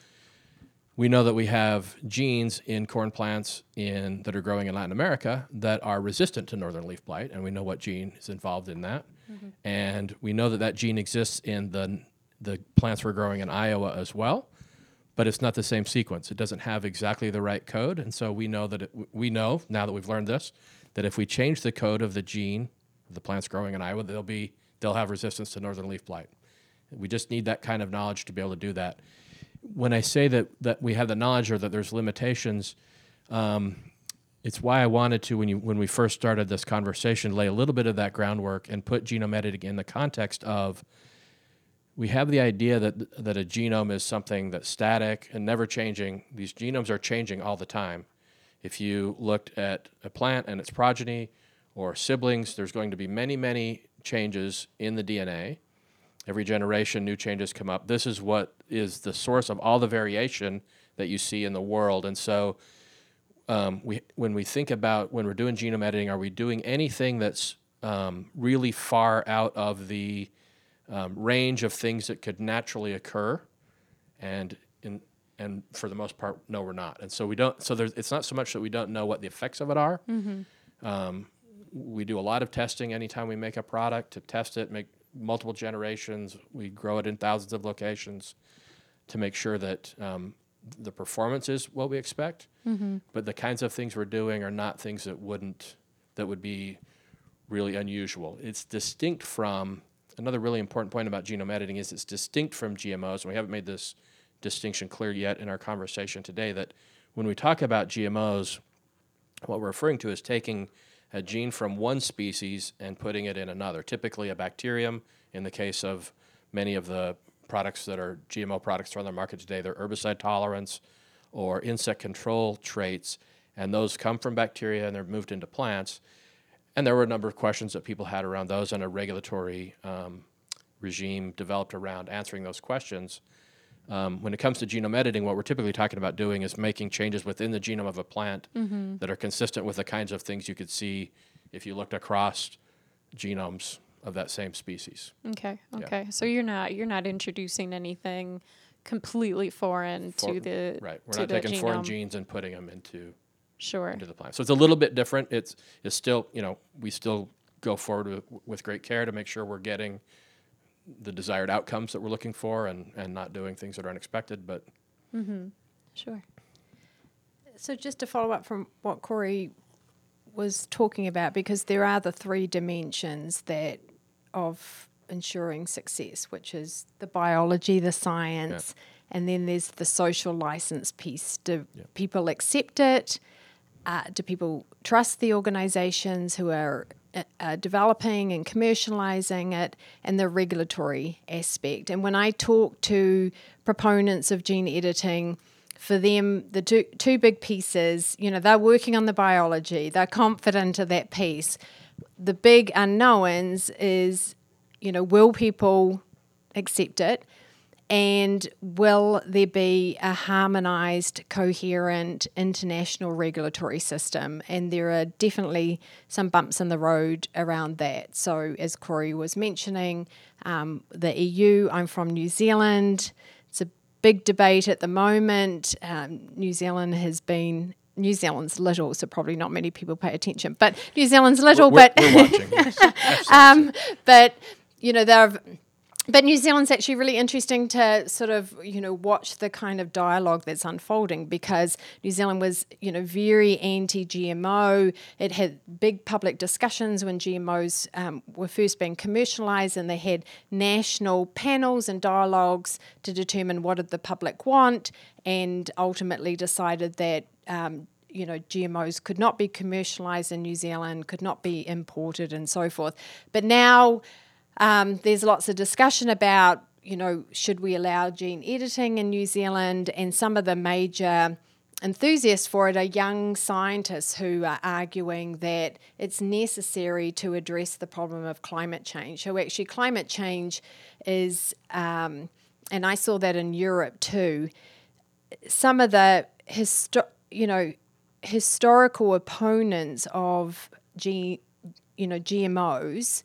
S3: We know that we have genes in corn plants in that are growing in Latin America that are resistant to northern leaf blight, and we know what gene is involved in that. Mm-hmm. And we know that that gene exists in the the plants we're growing in Iowa as well, but it's not the same sequence. It doesn't have exactly the right code, and so we know that it, we know now that we've learned this that if we change the code of the gene the plants growing in Iowa, they'll be they'll have resistance to northern leaf blight. We just need that kind of knowledge to be able to do that when I say that that we have the knowledge or that there's limitations, um, it's why I wanted to when you when we first started this conversation lay a little bit of that groundwork and put genome editing in the context of we have the idea that that a genome is something that's static and never changing. These genomes are changing all the time. If you looked at a plant and its progeny or siblings, there's going to be many many changes in the DNA every generation new changes come up this is what is the source of all the variation that you see in the world. And so um, we, when we think about when we're doing genome editing are we doing anything that's um, really far out of the um, range of things that could naturally occur? And in, and for the most part no we're not. And so we don't so there's, it's not so much that we don't know what the effects of it are. Um, we do a lot of testing anytime we make a product to test it make multiple generations. We grow it in thousands of locations to make sure that um, the performance is what we expect. But the kinds of things we're doing are not things that wouldn't that would be really unusual. It's distinct from another really important point about genome editing is it's distinct from gmos and we haven't made this distinction clear yet in our conversation today that when we talk about gmos what we're referring to is taking a gene from one species and putting it in another, typically a bacterium. In the case of many of the products that are GMO products that are on the market today, they're herbicide tolerance or insect control traits, and those come from bacteria and they're moved into plants. And there were a number of questions that people had around those, and a regulatory um, regime developed around answering those questions. Um, when it comes to genome editing, what we're typically talking about doing is making changes within the genome of a plant that are consistent with the kinds of things you could see if you looked across genomes of that same species.
S1: Okay.
S3: Yeah.
S1: Okay. So you're not you're not introducing anything completely foreign
S3: For-
S1: to the
S3: right. We're not taking foreign genes and putting them into
S1: Sure.
S3: into the plant. So it's a little bit different. It's it's still you know we still go forward with, with great care to make sure we're getting the desired outcomes that we're looking for and and not doing things that are unexpected. But
S1: Sure.
S2: So just to follow up from what Corey was talking about, because there are the three dimensions that of ensuring success, which is the biology, the science, and then there's the social license piece. Do
S3: Yeah.
S2: people accept it? Uh, do people trust the organizations who are uh, developing and commercializing it, and the regulatory aspect? And when I talk to proponents of gene editing, for them, the two, two big pieces, you know, they're working on the biology, they're confident of that piece. The big unknowns is, you know, will people accept it? And will there be a harmonized, coherent international regulatory system? And there are definitely some bumps in the road around that. So, as Corey was mentioning, um, the EU, I'm from New Zealand. It's a big debate at the moment. Um, New Zealand has been. New Zealand's little, so probably not many people pay attention. But New Zealand's little,
S3: we're,
S2: but
S3: we're watching. Yes.
S2: um, but you know there but New Zealand's actually really interesting to sort of you know watch the kind of dialogue that's unfolding because New Zealand was you know very anti-GMO. It had big public discussions when GMOs um, were first being commercialised, and they had national panels and dialogues to determine what did the public want, and ultimately decided that. Um, you know, GMOs could not be commercialised in New Zealand, could not be imported, and so forth. But now um, there's lots of discussion about, you know, should we allow gene editing in New Zealand? And some of the major enthusiasts for it are young scientists who are arguing that it's necessary to address the problem of climate change. So, actually, climate change is, um, and I saw that in Europe too, some of the histo- you know historical opponents of G, you know GMOs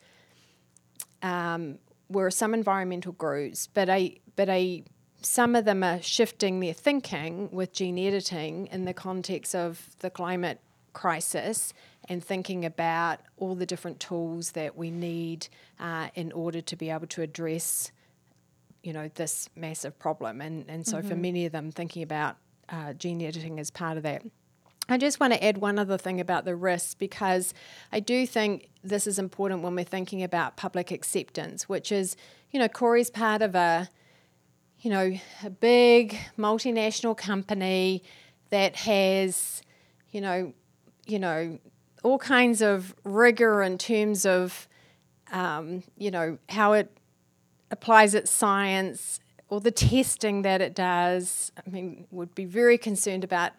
S2: um, were some environmental groups, but a but a some of them are shifting their thinking with gene editing in the context of the climate crisis and thinking about all the different tools that we need uh, in order to be able to address you know this massive problem. And and so for many of them thinking about uh, gene editing as part of that I just want to add one other thing about the risks because I do think this is important when we're thinking about public acceptance, which is, you know, Corey's part of a, you know, a big multinational company that has, you know, you know, all kinds of rigor in terms of, um, you know, how it applies its science or the testing that it does. I mean, would be very concerned about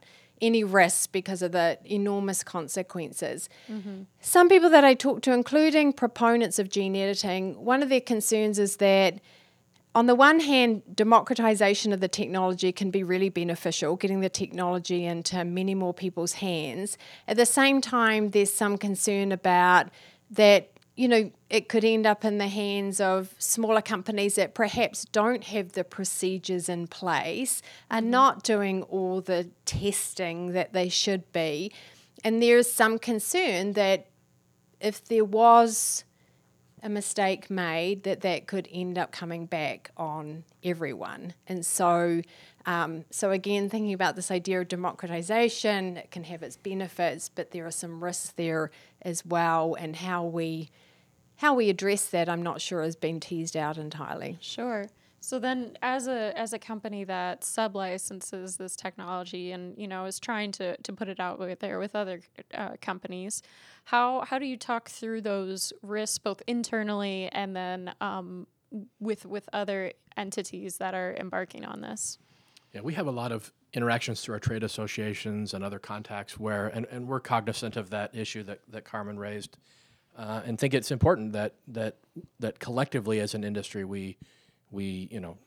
S2: any risks because of the enormous consequences. Some people that I talk to, including proponents of gene editing, one of their concerns is that on the one hand, democratization of the technology can be really beneficial, getting the technology into many more people's hands. At the same time, there's some concern about that, you know, it could end up in the hands of smaller companies that perhaps don't have the procedures in place, are not doing all the testing that they should be. And there's some concern that if there was a mistake made that that could end up coming back on everyone and so um, so again thinking about this idea of democratization it can have its benefits but there are some risks there as well and how we how we address that i'm not sure has been teased out entirely
S1: Sure. So then, as a as a company that sub licenses this technology and you know is trying to to put it out there with other uh, companies, how how do you talk through those risks both internally and then um, with with other entities that are embarking on this?
S3: Yeah, we have a lot of interactions through our trade associations and other contacts where, and, and we're cognizant of that issue that, that Carmen raised, uh, and think it's important that that that collectively as an industry we we you know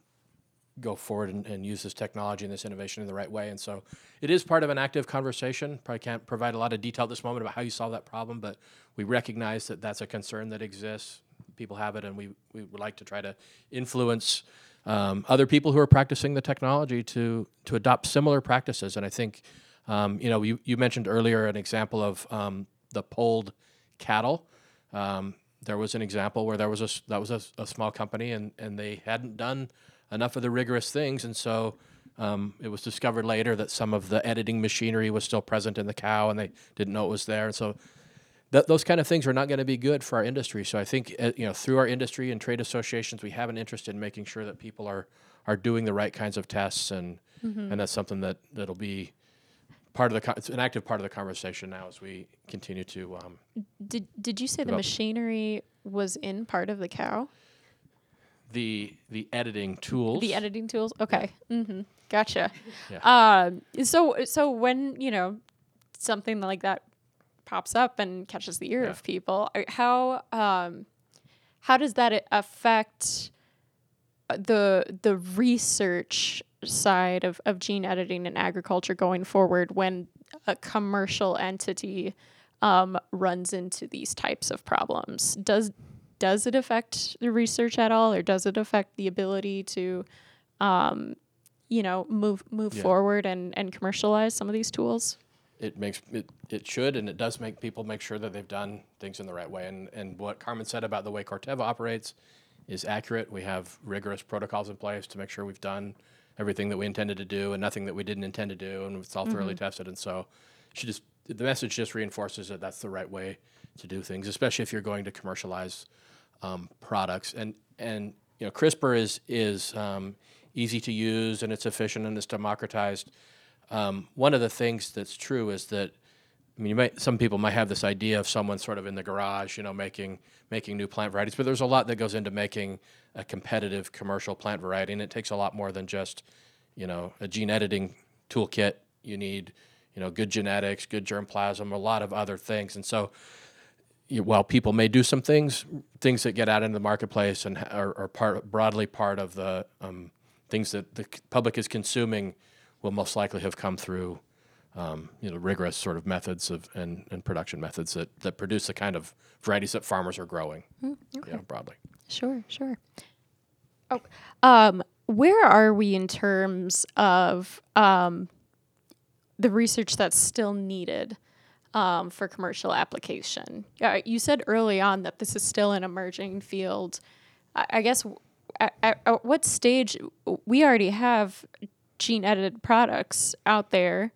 S3: go forward and, and use this technology and this innovation in the right way. And so it is part of an active conversation. Probably can't provide a lot of detail at this moment about how you solve that problem, but we recognize that that's a concern that exists. People have it, and we, we would like to try to influence um, other people who are practicing the technology to to adopt similar practices. And I think, um, you know, you, you mentioned earlier an example of um, the polled cattle. Um, there was an example where there was a that was a small company and, and they hadn't done enough of the rigorous things, and so um, it was discovered later that some of the editing machinery was still present in the cow, and they didn't know it was there, and so th- those kind of things are not going to be good for our industry. So I think uh, you know through our industry and trade associations, we have an interest in making sure that people are are doing the right kinds of tests, and and that's something that that'll be part of the it's an active part of the conversation now as we continue to um,
S1: Did Did you say the machinery was in part of the cow?
S3: the the editing tools.
S1: The editing tools. Okay. Mm-hmm. Gotcha.
S3: Yeah.
S1: Um. So so when you know something like that pops up and catches the ear
S3: Yeah.
S1: of people, uh, how um how does that affect uh, the the research side of, of gene editing in agriculture going forward when a commercial entity um, runs into these types of problems. Does does it affect the research at all or does it affect the ability to um, you know move move
S3: Yeah.
S1: forward and, and commercialize some of these tools?
S3: It makes it, it should and it does make people make sure that they've done things in the right way. And and what Carmen said about the way Corteva operates is accurate. We have rigorous protocols in place to make sure we've done everything that we intended to do and nothing that we didn't intend to do and it's all thoroughly tested. And so she just the message just reinforces that that's the right way to do things especially if you're going to commercialize um, products. And and you know CRISPR is is um, easy to use and it's efficient and it's democratized. Um, one of the things that's true is that I mean, you might some people might have this idea of someone sort of in the garage, you know, making making new plant varieties, but there's a lot that goes into making a competitive commercial plant variety, and it takes a lot more than just, you know, a gene editing toolkit. You need, you know, good genetics, good germplasm, a lot of other things, and so. You, while people may do some things, things that get out into the marketplace and are, are part broadly part of the um, things that the public is consuming, will most likely have come through um, you know, rigorous sort of methods of and, and production methods that, that produce the kind of varieties that farmers are growing. Yeah, broadly.
S1: Sure, sure. Oh, um, where are we in terms of um, the research that's still needed um, for commercial application? Uh, you said early on that this is still an emerging field. I, I guess w- at, at what stage we already have gene edited products out there?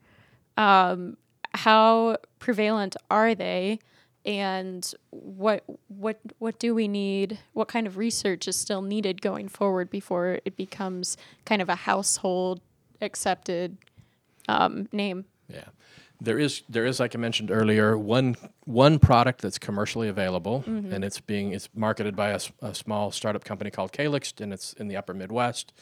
S1: Um, how prevalent are they? and what what what do we need? What kind of research is still needed going forward before it becomes kind of a household accepted um, name?
S3: Yeah, there is there is like I mentioned earlier one one product that's commercially available, and it's being it's marketed by a small startup company called Calyxt, and it's in the Upper Midwest,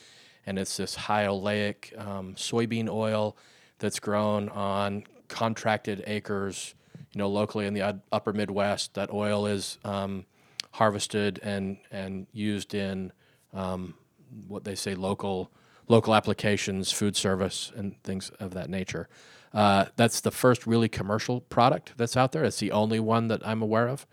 S3: and it's this high oleic um, soybean oil that's grown on contracted acres, you know, locally in the Upper Midwest. That oil is um, harvested and and used in um, what they say local local applications, food service, and things of that nature. Uh, that's the first really commercial product that's out there. It's the only one that I'm aware of.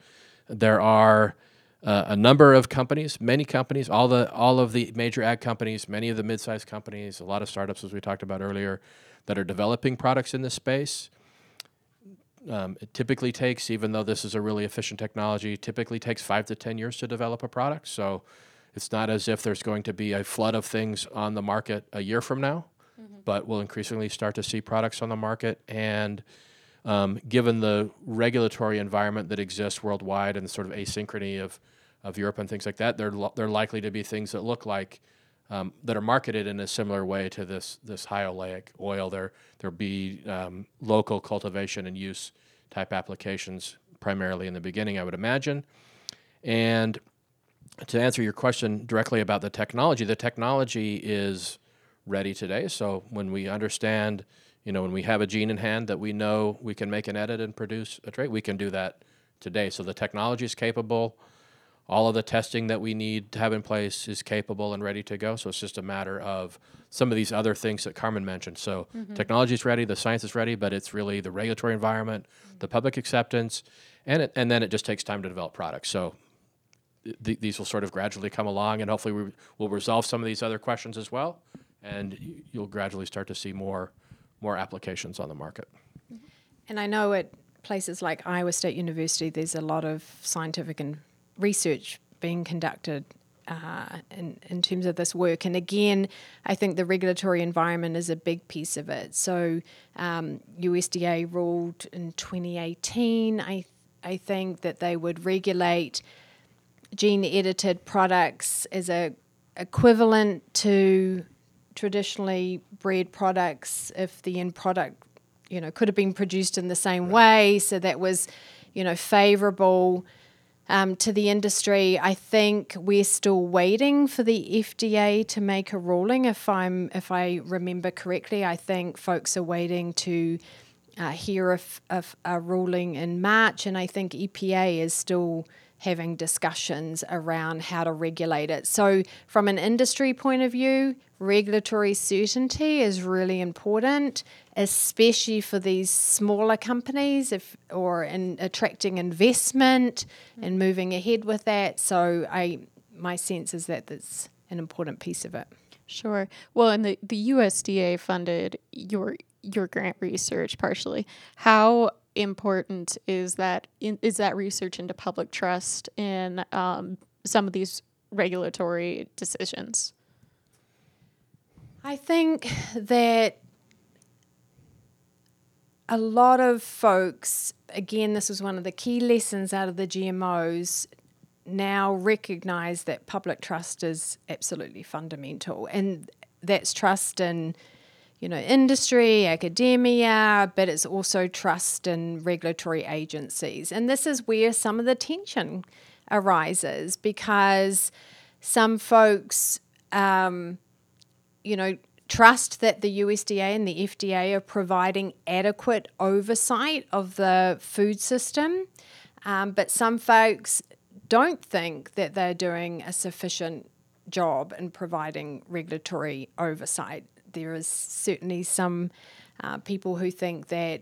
S3: There are uh, a number of companies, many companies, all the all of the major ag companies, many of the mid-sized companies, a lot of startups, as we talked about earlier, that are developing products in this space. Um, it typically takes, even though this is a really efficient technology, typically takes five to ten years to develop a product. So it's not as if there's going to be a flood of things on the market a year from now, but we'll increasingly start to see products on the market. And um, given the regulatory environment that exists worldwide and the sort of asynchrony of, of Europe and things like that, they're, lo- they're likely to be things that look like um, that are marketed in a similar way to this this high oleic oil. There there'll be um, local cultivation and use type applications primarily in the beginning, I would imagine. And to answer your question directly about the technology, the technology is ready today. So when we understand, you know, when we have a gene in hand that we know we can make an edit and produce a trait, we can do that today. So the technology is capable. All of the testing that we need to have in place is capable and ready to go. So it's just a matter of some of these other things that Carmen mentioned. So mm-hmm. technology is ready, the science is ready, but it's really the regulatory environment, the public acceptance, and it, and then it just takes time to develop products. So th- these will sort of gradually come along, and hopefully we will resolve some of these other questions as well, and y- you'll gradually start to see more more applications on the market. Mm-hmm.
S2: And I know at places like Iowa State University, there's a lot of scientific and research being conducted uh, in, in terms of this work. And again, I think the regulatory environment is a big piece of it. So, um, USDA ruled in 2018, I, I think, that they would regulate gene edited products as a equivalent to traditionally bred products if the end product you know could have been produced in the same way so that was you know favorable um, to the industry i think we're still waiting for the fda to make a ruling if i'm if i remember correctly i think folks are waiting to uh, hear a ruling in march and i think epa is still having discussions around how to regulate it. So, from an industry point of view, regulatory certainty is really important, especially for these smaller companies, if or in attracting investment and moving ahead with that. So, I my sense is that that's an important piece of it.
S1: Sure. Well, and the, the USDA funded your your grant research partially. How important is that in, is that research into public trust in um, some of these regulatory decisions?
S2: I think that a lot of folks, again, this was one of the key lessons out of the GMOs, now recognize that public trust is absolutely fundamental. And that's trust in you know, industry, academia, but it's also trust in regulatory agencies. And this is where some of the tension arises because some folks, um, you know, trust that the USDA and the FDA are providing adequate oversight of the food system, um, but some folks don't think that they're doing a sufficient job in providing regulatory oversight there is certainly some uh, people who think that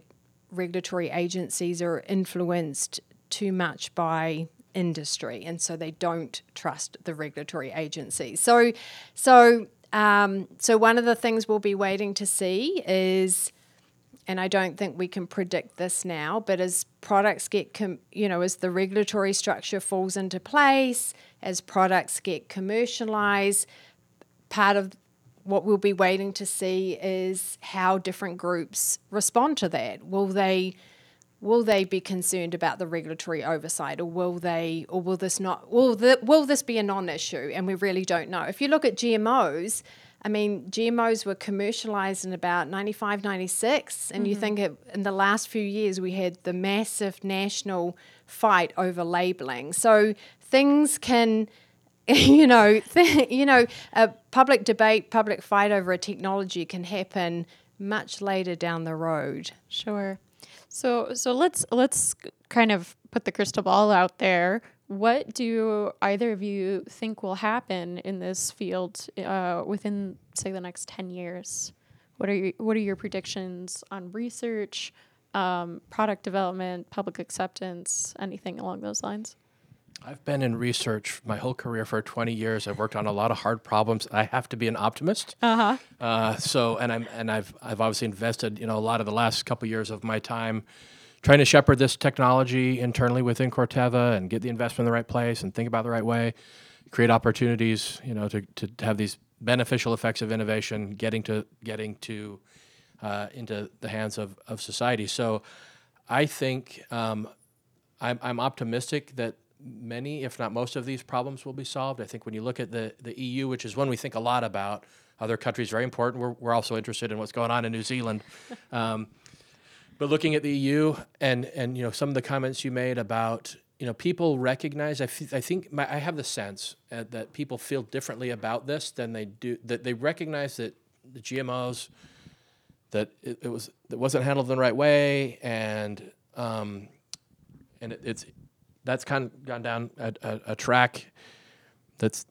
S2: regulatory agencies are influenced too much by industry, and so they don't trust the regulatory agencies. So, so, um, so one of the things we'll be waiting to see is, and I don't think we can predict this now, but as products get, com- you know, as the regulatory structure falls into place, as products get commercialized, part of what we'll be waiting to see is how different groups respond to that. Will they will they be concerned about the regulatory oversight or will they or will this not will the, will this be a non-issue and we really don't know. If you look at GMOs, I mean, GMOs were commercialized in about 95, 96. And mm-hmm. you think it, in the last few years, we had the massive national fight over labeling. So things can you know, th- you know, a public debate, public fight over a technology can happen much later down the road.
S1: Sure. So so let's let's kind of put the crystal ball out there. What do either of you think will happen in this field uh, within, say, the next ten years? What are your, what are your predictions on research, um, product development, public acceptance, anything along those lines?
S3: I've been in research my whole career for 20 years. I've worked on a lot of hard problems. I have to be an optimist.
S1: Uh-huh.
S3: Uh, so, and I'm and I've I've obviously invested you know a lot of the last couple years of my time trying to shepherd this technology internally within Corteva and get the investment in the right place and think about the right way, create opportunities you know to to have these beneficial effects of innovation getting to getting to uh, into the hands of of society. So, I think. Um, I'm, I'm optimistic that many, if not most, of these problems will be solved. I think when you look at the, the EU, which is one we think a lot about, other countries very important. We're, we're also interested in what's going on in New Zealand. Um, but looking at the EU and and you know some of the comments you made about you know people recognize I, f- I think my, I have the sense uh, that people feel differently about this than they do that they recognize that the GMOs that it, it was it wasn't handled in the right way and um, and it, it's that's kind of gone down a, a, a, track that's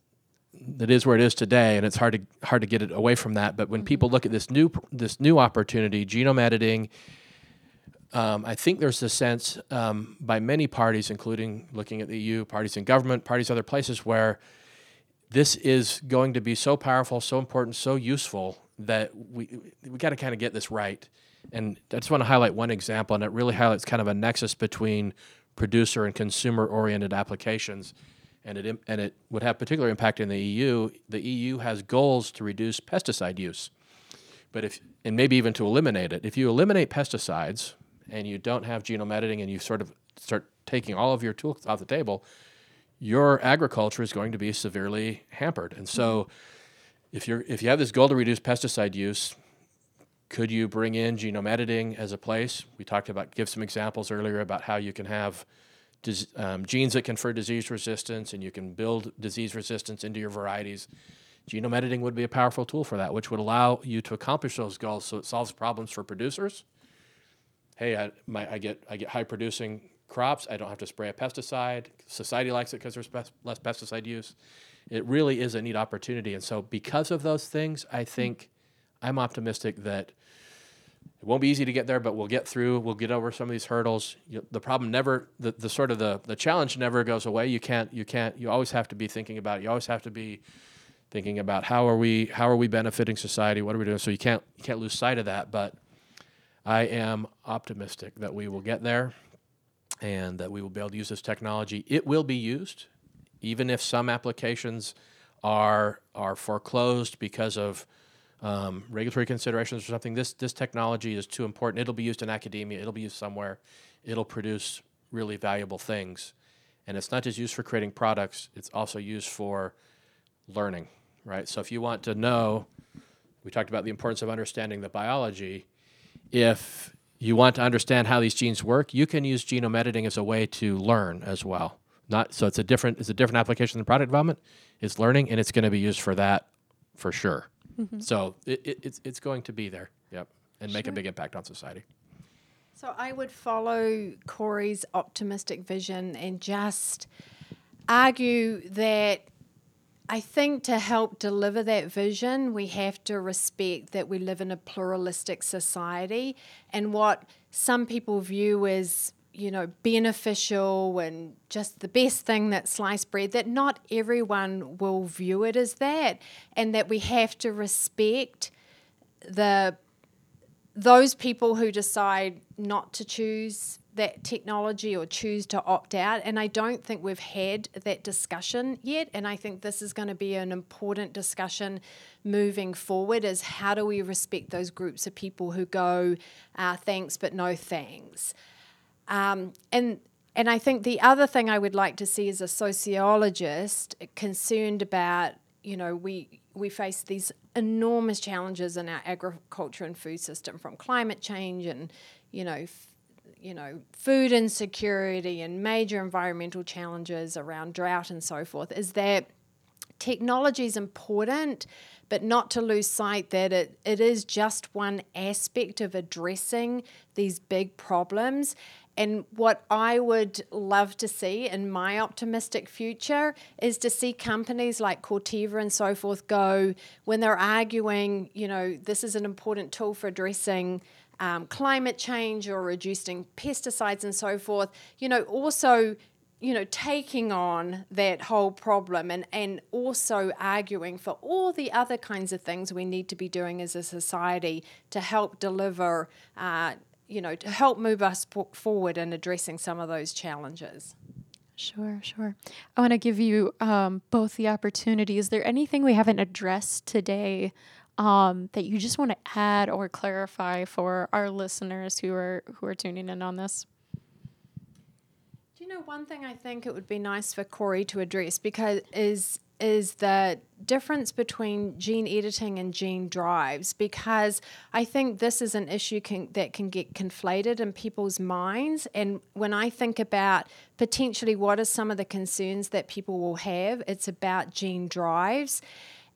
S3: that is where it is today, and it's hard to hard to get it away from that. But when mm-hmm. people look at this new this new opportunity, genome editing, um, I think there's a sense um, by many parties, including looking at the EU, parties in government, parties other places, where this is going to be so powerful, so important, so useful that we we got to kind of get this right. And I just want to highlight one example, and it really highlights kind of a nexus between producer and consumer oriented applications. And it, and it would have particular impact in the EU. The EU has goals to reduce pesticide use, but if and maybe even to eliminate it. If you eliminate pesticides and you don't have genome editing, and you sort of start taking all of your tools off the table, your agriculture is going to be severely hampered. And so, if you're if you have this goal to reduce pesticide use, could you bring in genome editing as a place? We talked about, give some examples earlier about how you can have dis, um, genes that confer disease resistance and you can build disease resistance into your varieties. Genome editing would be a powerful tool for that, which would allow you to accomplish those goals so it solves problems for producers. Hey, I, my, I get, I get high producing crops. I don't have to spray a pesticide. Society likes it because there's less pesticide use. It really is a neat opportunity. And so, because of those things, I think I'm optimistic that it won't be easy to get there, but we'll get through. We'll get over some of these hurdles. You, the problem never, the, the sort of the, the challenge never goes away. You can't, you can't, you always have to be thinking about it. You always have to be thinking about how are we, how are we benefiting society? What are we doing? So you can't, you can't lose sight of that. But I am optimistic that we will get there and that we will be able to use this technology. It will be used, even if some applications are, are foreclosed because of um, regulatory considerations or something. This this technology is too important. It'll be used in academia. It'll be used somewhere. It'll produce really valuable things, and it's not just used for creating products. It's also used for learning, right? So if you want to know, we talked about the importance of understanding the biology. If you want to understand how these genes work, you can use genome editing as a way to learn as well. Not so it's a different it's a different application than product development. It's learning, and it's going to be used for that for sure. Mm-hmm. So it, it, it's it's going to be there. Yep, and sure. make a big impact on society.
S2: So I would follow Corey's optimistic vision and just argue that I think to help deliver that vision, we have to respect that we live in a pluralistic society and what some people view as you know, beneficial and just the best thing that sliced bread, that not everyone will view it as that, and that we have to respect the those people who decide not to choose that technology or choose to opt out. And I don't think we've had that discussion yet. And I think this is going to be an important discussion moving forward is how do we respect those groups of people who go, uh, thanks, but no thanks. Um, and and I think the other thing I would like to see as a sociologist concerned about, you know, we we face these enormous challenges in our agriculture and food system from climate change and, you know, f- you know, food insecurity and major environmental challenges around drought and so forth. Is that technology is important, but not to lose sight that it, it is just one aspect of addressing these big problems. And what I would love to see in my optimistic future is to see companies like Corteva and so forth go when they're arguing, you know, this is an important tool for addressing um, climate change or reducing pesticides and so forth, you know, also you know, taking on that whole problem and, and also arguing for all the other kinds of things we need to be doing as a society to help deliver uh, you know, to help move us forward in addressing some of those challenges.
S1: Sure, sure. I want to give you um, both the opportunity. Is there anything we haven't addressed today um, that you just want to add or clarify for our listeners who are who are tuning in on this?
S2: Do you know one thing I think it would be nice for Corey to address because is is the difference between gene editing and gene drives because I think this is an issue can, that can get conflated in people's minds. And when I think about potentially what are some of the concerns that people will have, it's about gene drives.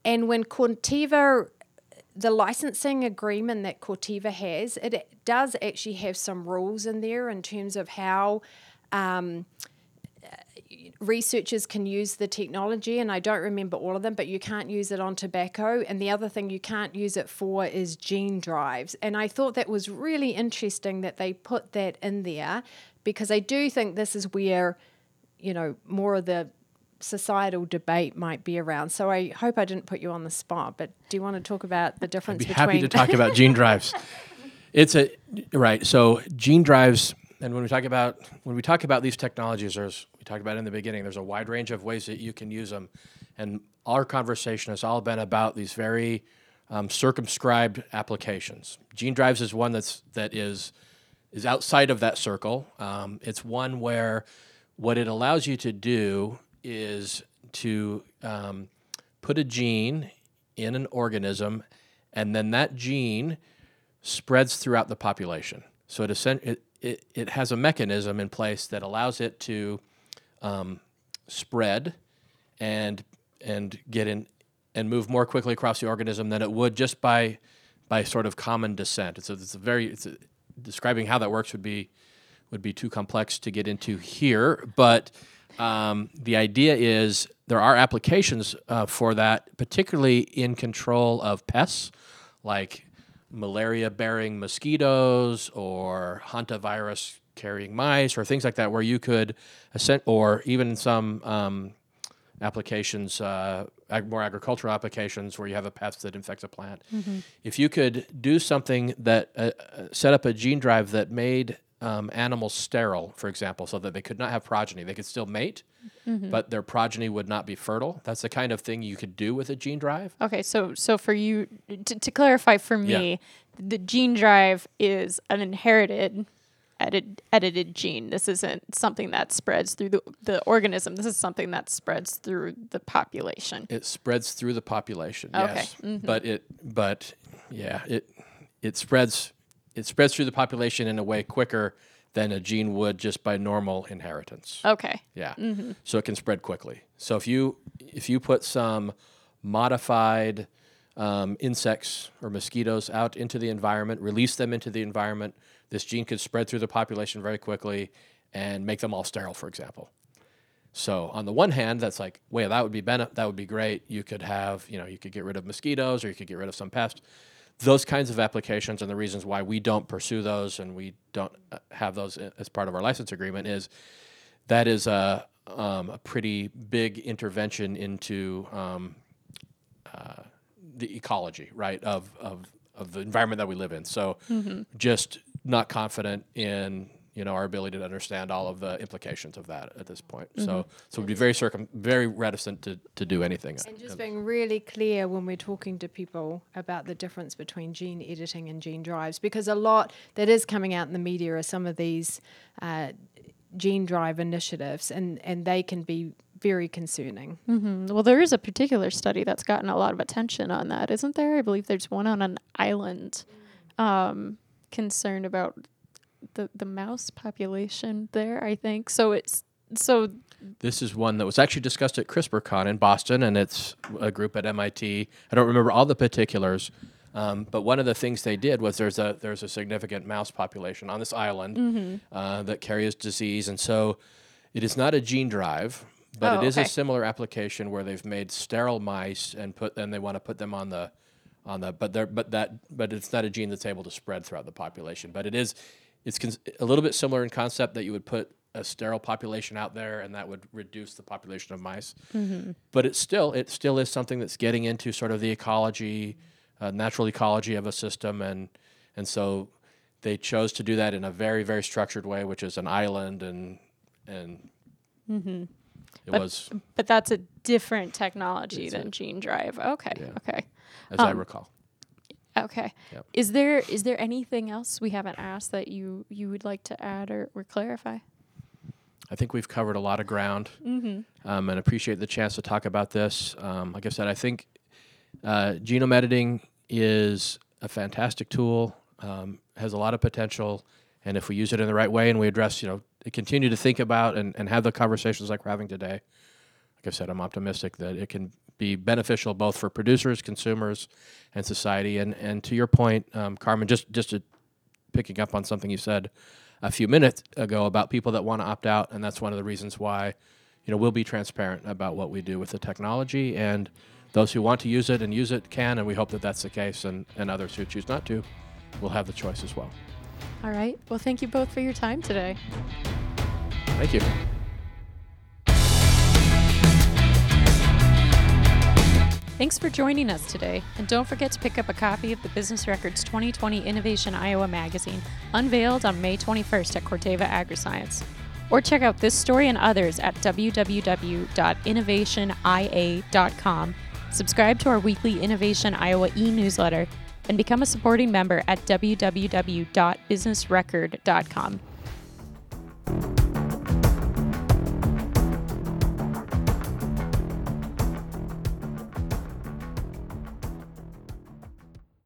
S2: And when Corteva the licensing agreement that Corteva has, it does actually have some rules in there in terms of how um, researchers can use the technology, and I don't remember all of them, but you can't use it on tobacco. And the other thing you can't use it for is gene drives. And I thought that was really interesting that they put that in there because I do think this is where, you know, more of the societal debate might be around. So I hope I didn't put you on the spot, but do you want to talk about the difference
S3: I'd be
S2: between
S3: happy to talk about gene drives. It's a right. So gene drives, and when we talk about when we talk about these technologies, there's we talked about in the beginning. There's a wide range of ways that you can use them, and our conversation has all been about these very um, circumscribed applications. Gene drives is one that's that is is outside of that circle. Um, it's one where what it allows you to do is to um, put a gene in an organism, and then that gene spreads throughout the population. So it, it, it, has a mechanism in place that allows it to um, spread and and get in and move more quickly across the organism than it would just by by sort of common descent. It's it's a very it's a, describing how that works would be would be too complex to get into here, but um, the idea is there are applications uh, for that, particularly in control of pests like malaria bearing mosquitoes or hantavirus carrying mice or things like that, where you could, or even some um, applications, uh, more agricultural applications where you have a pest that infects a plant. Mm-hmm. If you could do something that uh, uh set up a gene drive that made um, animals sterile, for example, so that they could not have progeny. They could still mate, mm-hmm. but their progeny would not be fertile. That's the kind of thing you could do with a gene drive.
S1: Okay, so so for you to, to clarify for me, yeah. the gene drive is an inherited edit, edited gene. This isn't something that spreads through the, the organism. This is something that spreads through the population.
S3: It spreads through the population. Okay. Yes. Mm-hmm. But it but yeah, it it spreads it spreads through the population in a way quicker than a gene would just by normal inheritance.
S1: Okay.
S3: Yeah. Mm-hmm. So it can spread quickly. So if you if you put some modified um, insects or mosquitoes out into the environment, release them into the environment, this gene could spread through the population very quickly and make them all sterile, for example. So on the one hand, that's like, well, that would be that would be great. You could have, you know, you could get rid of mosquitoes or you could get rid of some pest those kinds of applications and the reasons why we don't pursue those and we don't uh, have those as part of our license agreement is that is a, um, a pretty big intervention into um, uh, the ecology, right, of, of, of the environment that we live in. So mm-hmm. just not confident in you know our ability to understand all of the implications of that at this point. Mm-hmm. So so we'd be very circum very reticent to, to do anything.
S2: And just being really clear when we're talking to people about the difference between gene editing and gene drives, because a lot that is coming out in the media are some of these uh, gene drive initiatives, and and they can be very concerning.
S1: Mm-hmm. Well, there is a particular study that's gotten a lot of attention on that, isn't there? I believe there's one on an island um, concerned about the the mouse population there. I think so. It's so.
S3: This is one that was actually discussed at CRISPRCon in Boston, and it's a group at MIT. I don't remember all the particulars, um, but one of the things they did was there's a there's a significant mouse population on this island mm-hmm. uh, that carries disease, and so it is not a gene drive, but oh, it is okay. a similar application where they've made sterile mice and put and they want to put them on the on the but there but that but it's not a gene that's able to spread throughout the population, but it is it's cons- a little bit similar in concept that you would put a sterile population out there and that would reduce the population of mice. Mm-hmm. But it's still it still is something that's getting into sort of the ecology, uh, natural ecology of a system, and and so they chose to do that in a very very structured way, which is an island and and. Mm-hmm. It
S1: but,
S3: was,
S1: but that's a different technology than Gene Drive. Okay, yeah. okay.
S3: As um, I recall.
S1: Okay. Yep. Is there is there anything else we haven't asked that you you would like to add or, or clarify?
S3: I think we've covered a lot of ground, mm-hmm. um, and appreciate the chance to talk about this. Um, like I said, I think uh, genome editing is a fantastic tool, um, has a lot of potential, and if we use it in the right way and we address, you know, continue to think about and, and have the conversations like we're having today, like I said, I'm optimistic that it can be beneficial both for producers, consumers, and society. And and to your point, um, Carmen, just just to picking up on something you said, a few minutes ago about people that want to opt out, and that's one of the reasons why, you know, we'll be transparent about what we do with the technology, and those who want to use it and use it can, and we hope that that's the case, and, and others who choose not to will have the choice as well.
S1: All right. Well, thank you both for your time today.
S3: Thank you.
S1: Thanks for joining us today, and don't forget to pick up a copy of the Business Records 2020 Innovation Iowa magazine, unveiled on May 21st at Corteva Agriscience. Or check out this story and others at www.innovationia.com. Subscribe to our weekly Innovation Iowa e newsletter and become a supporting member at www.businessrecord.com.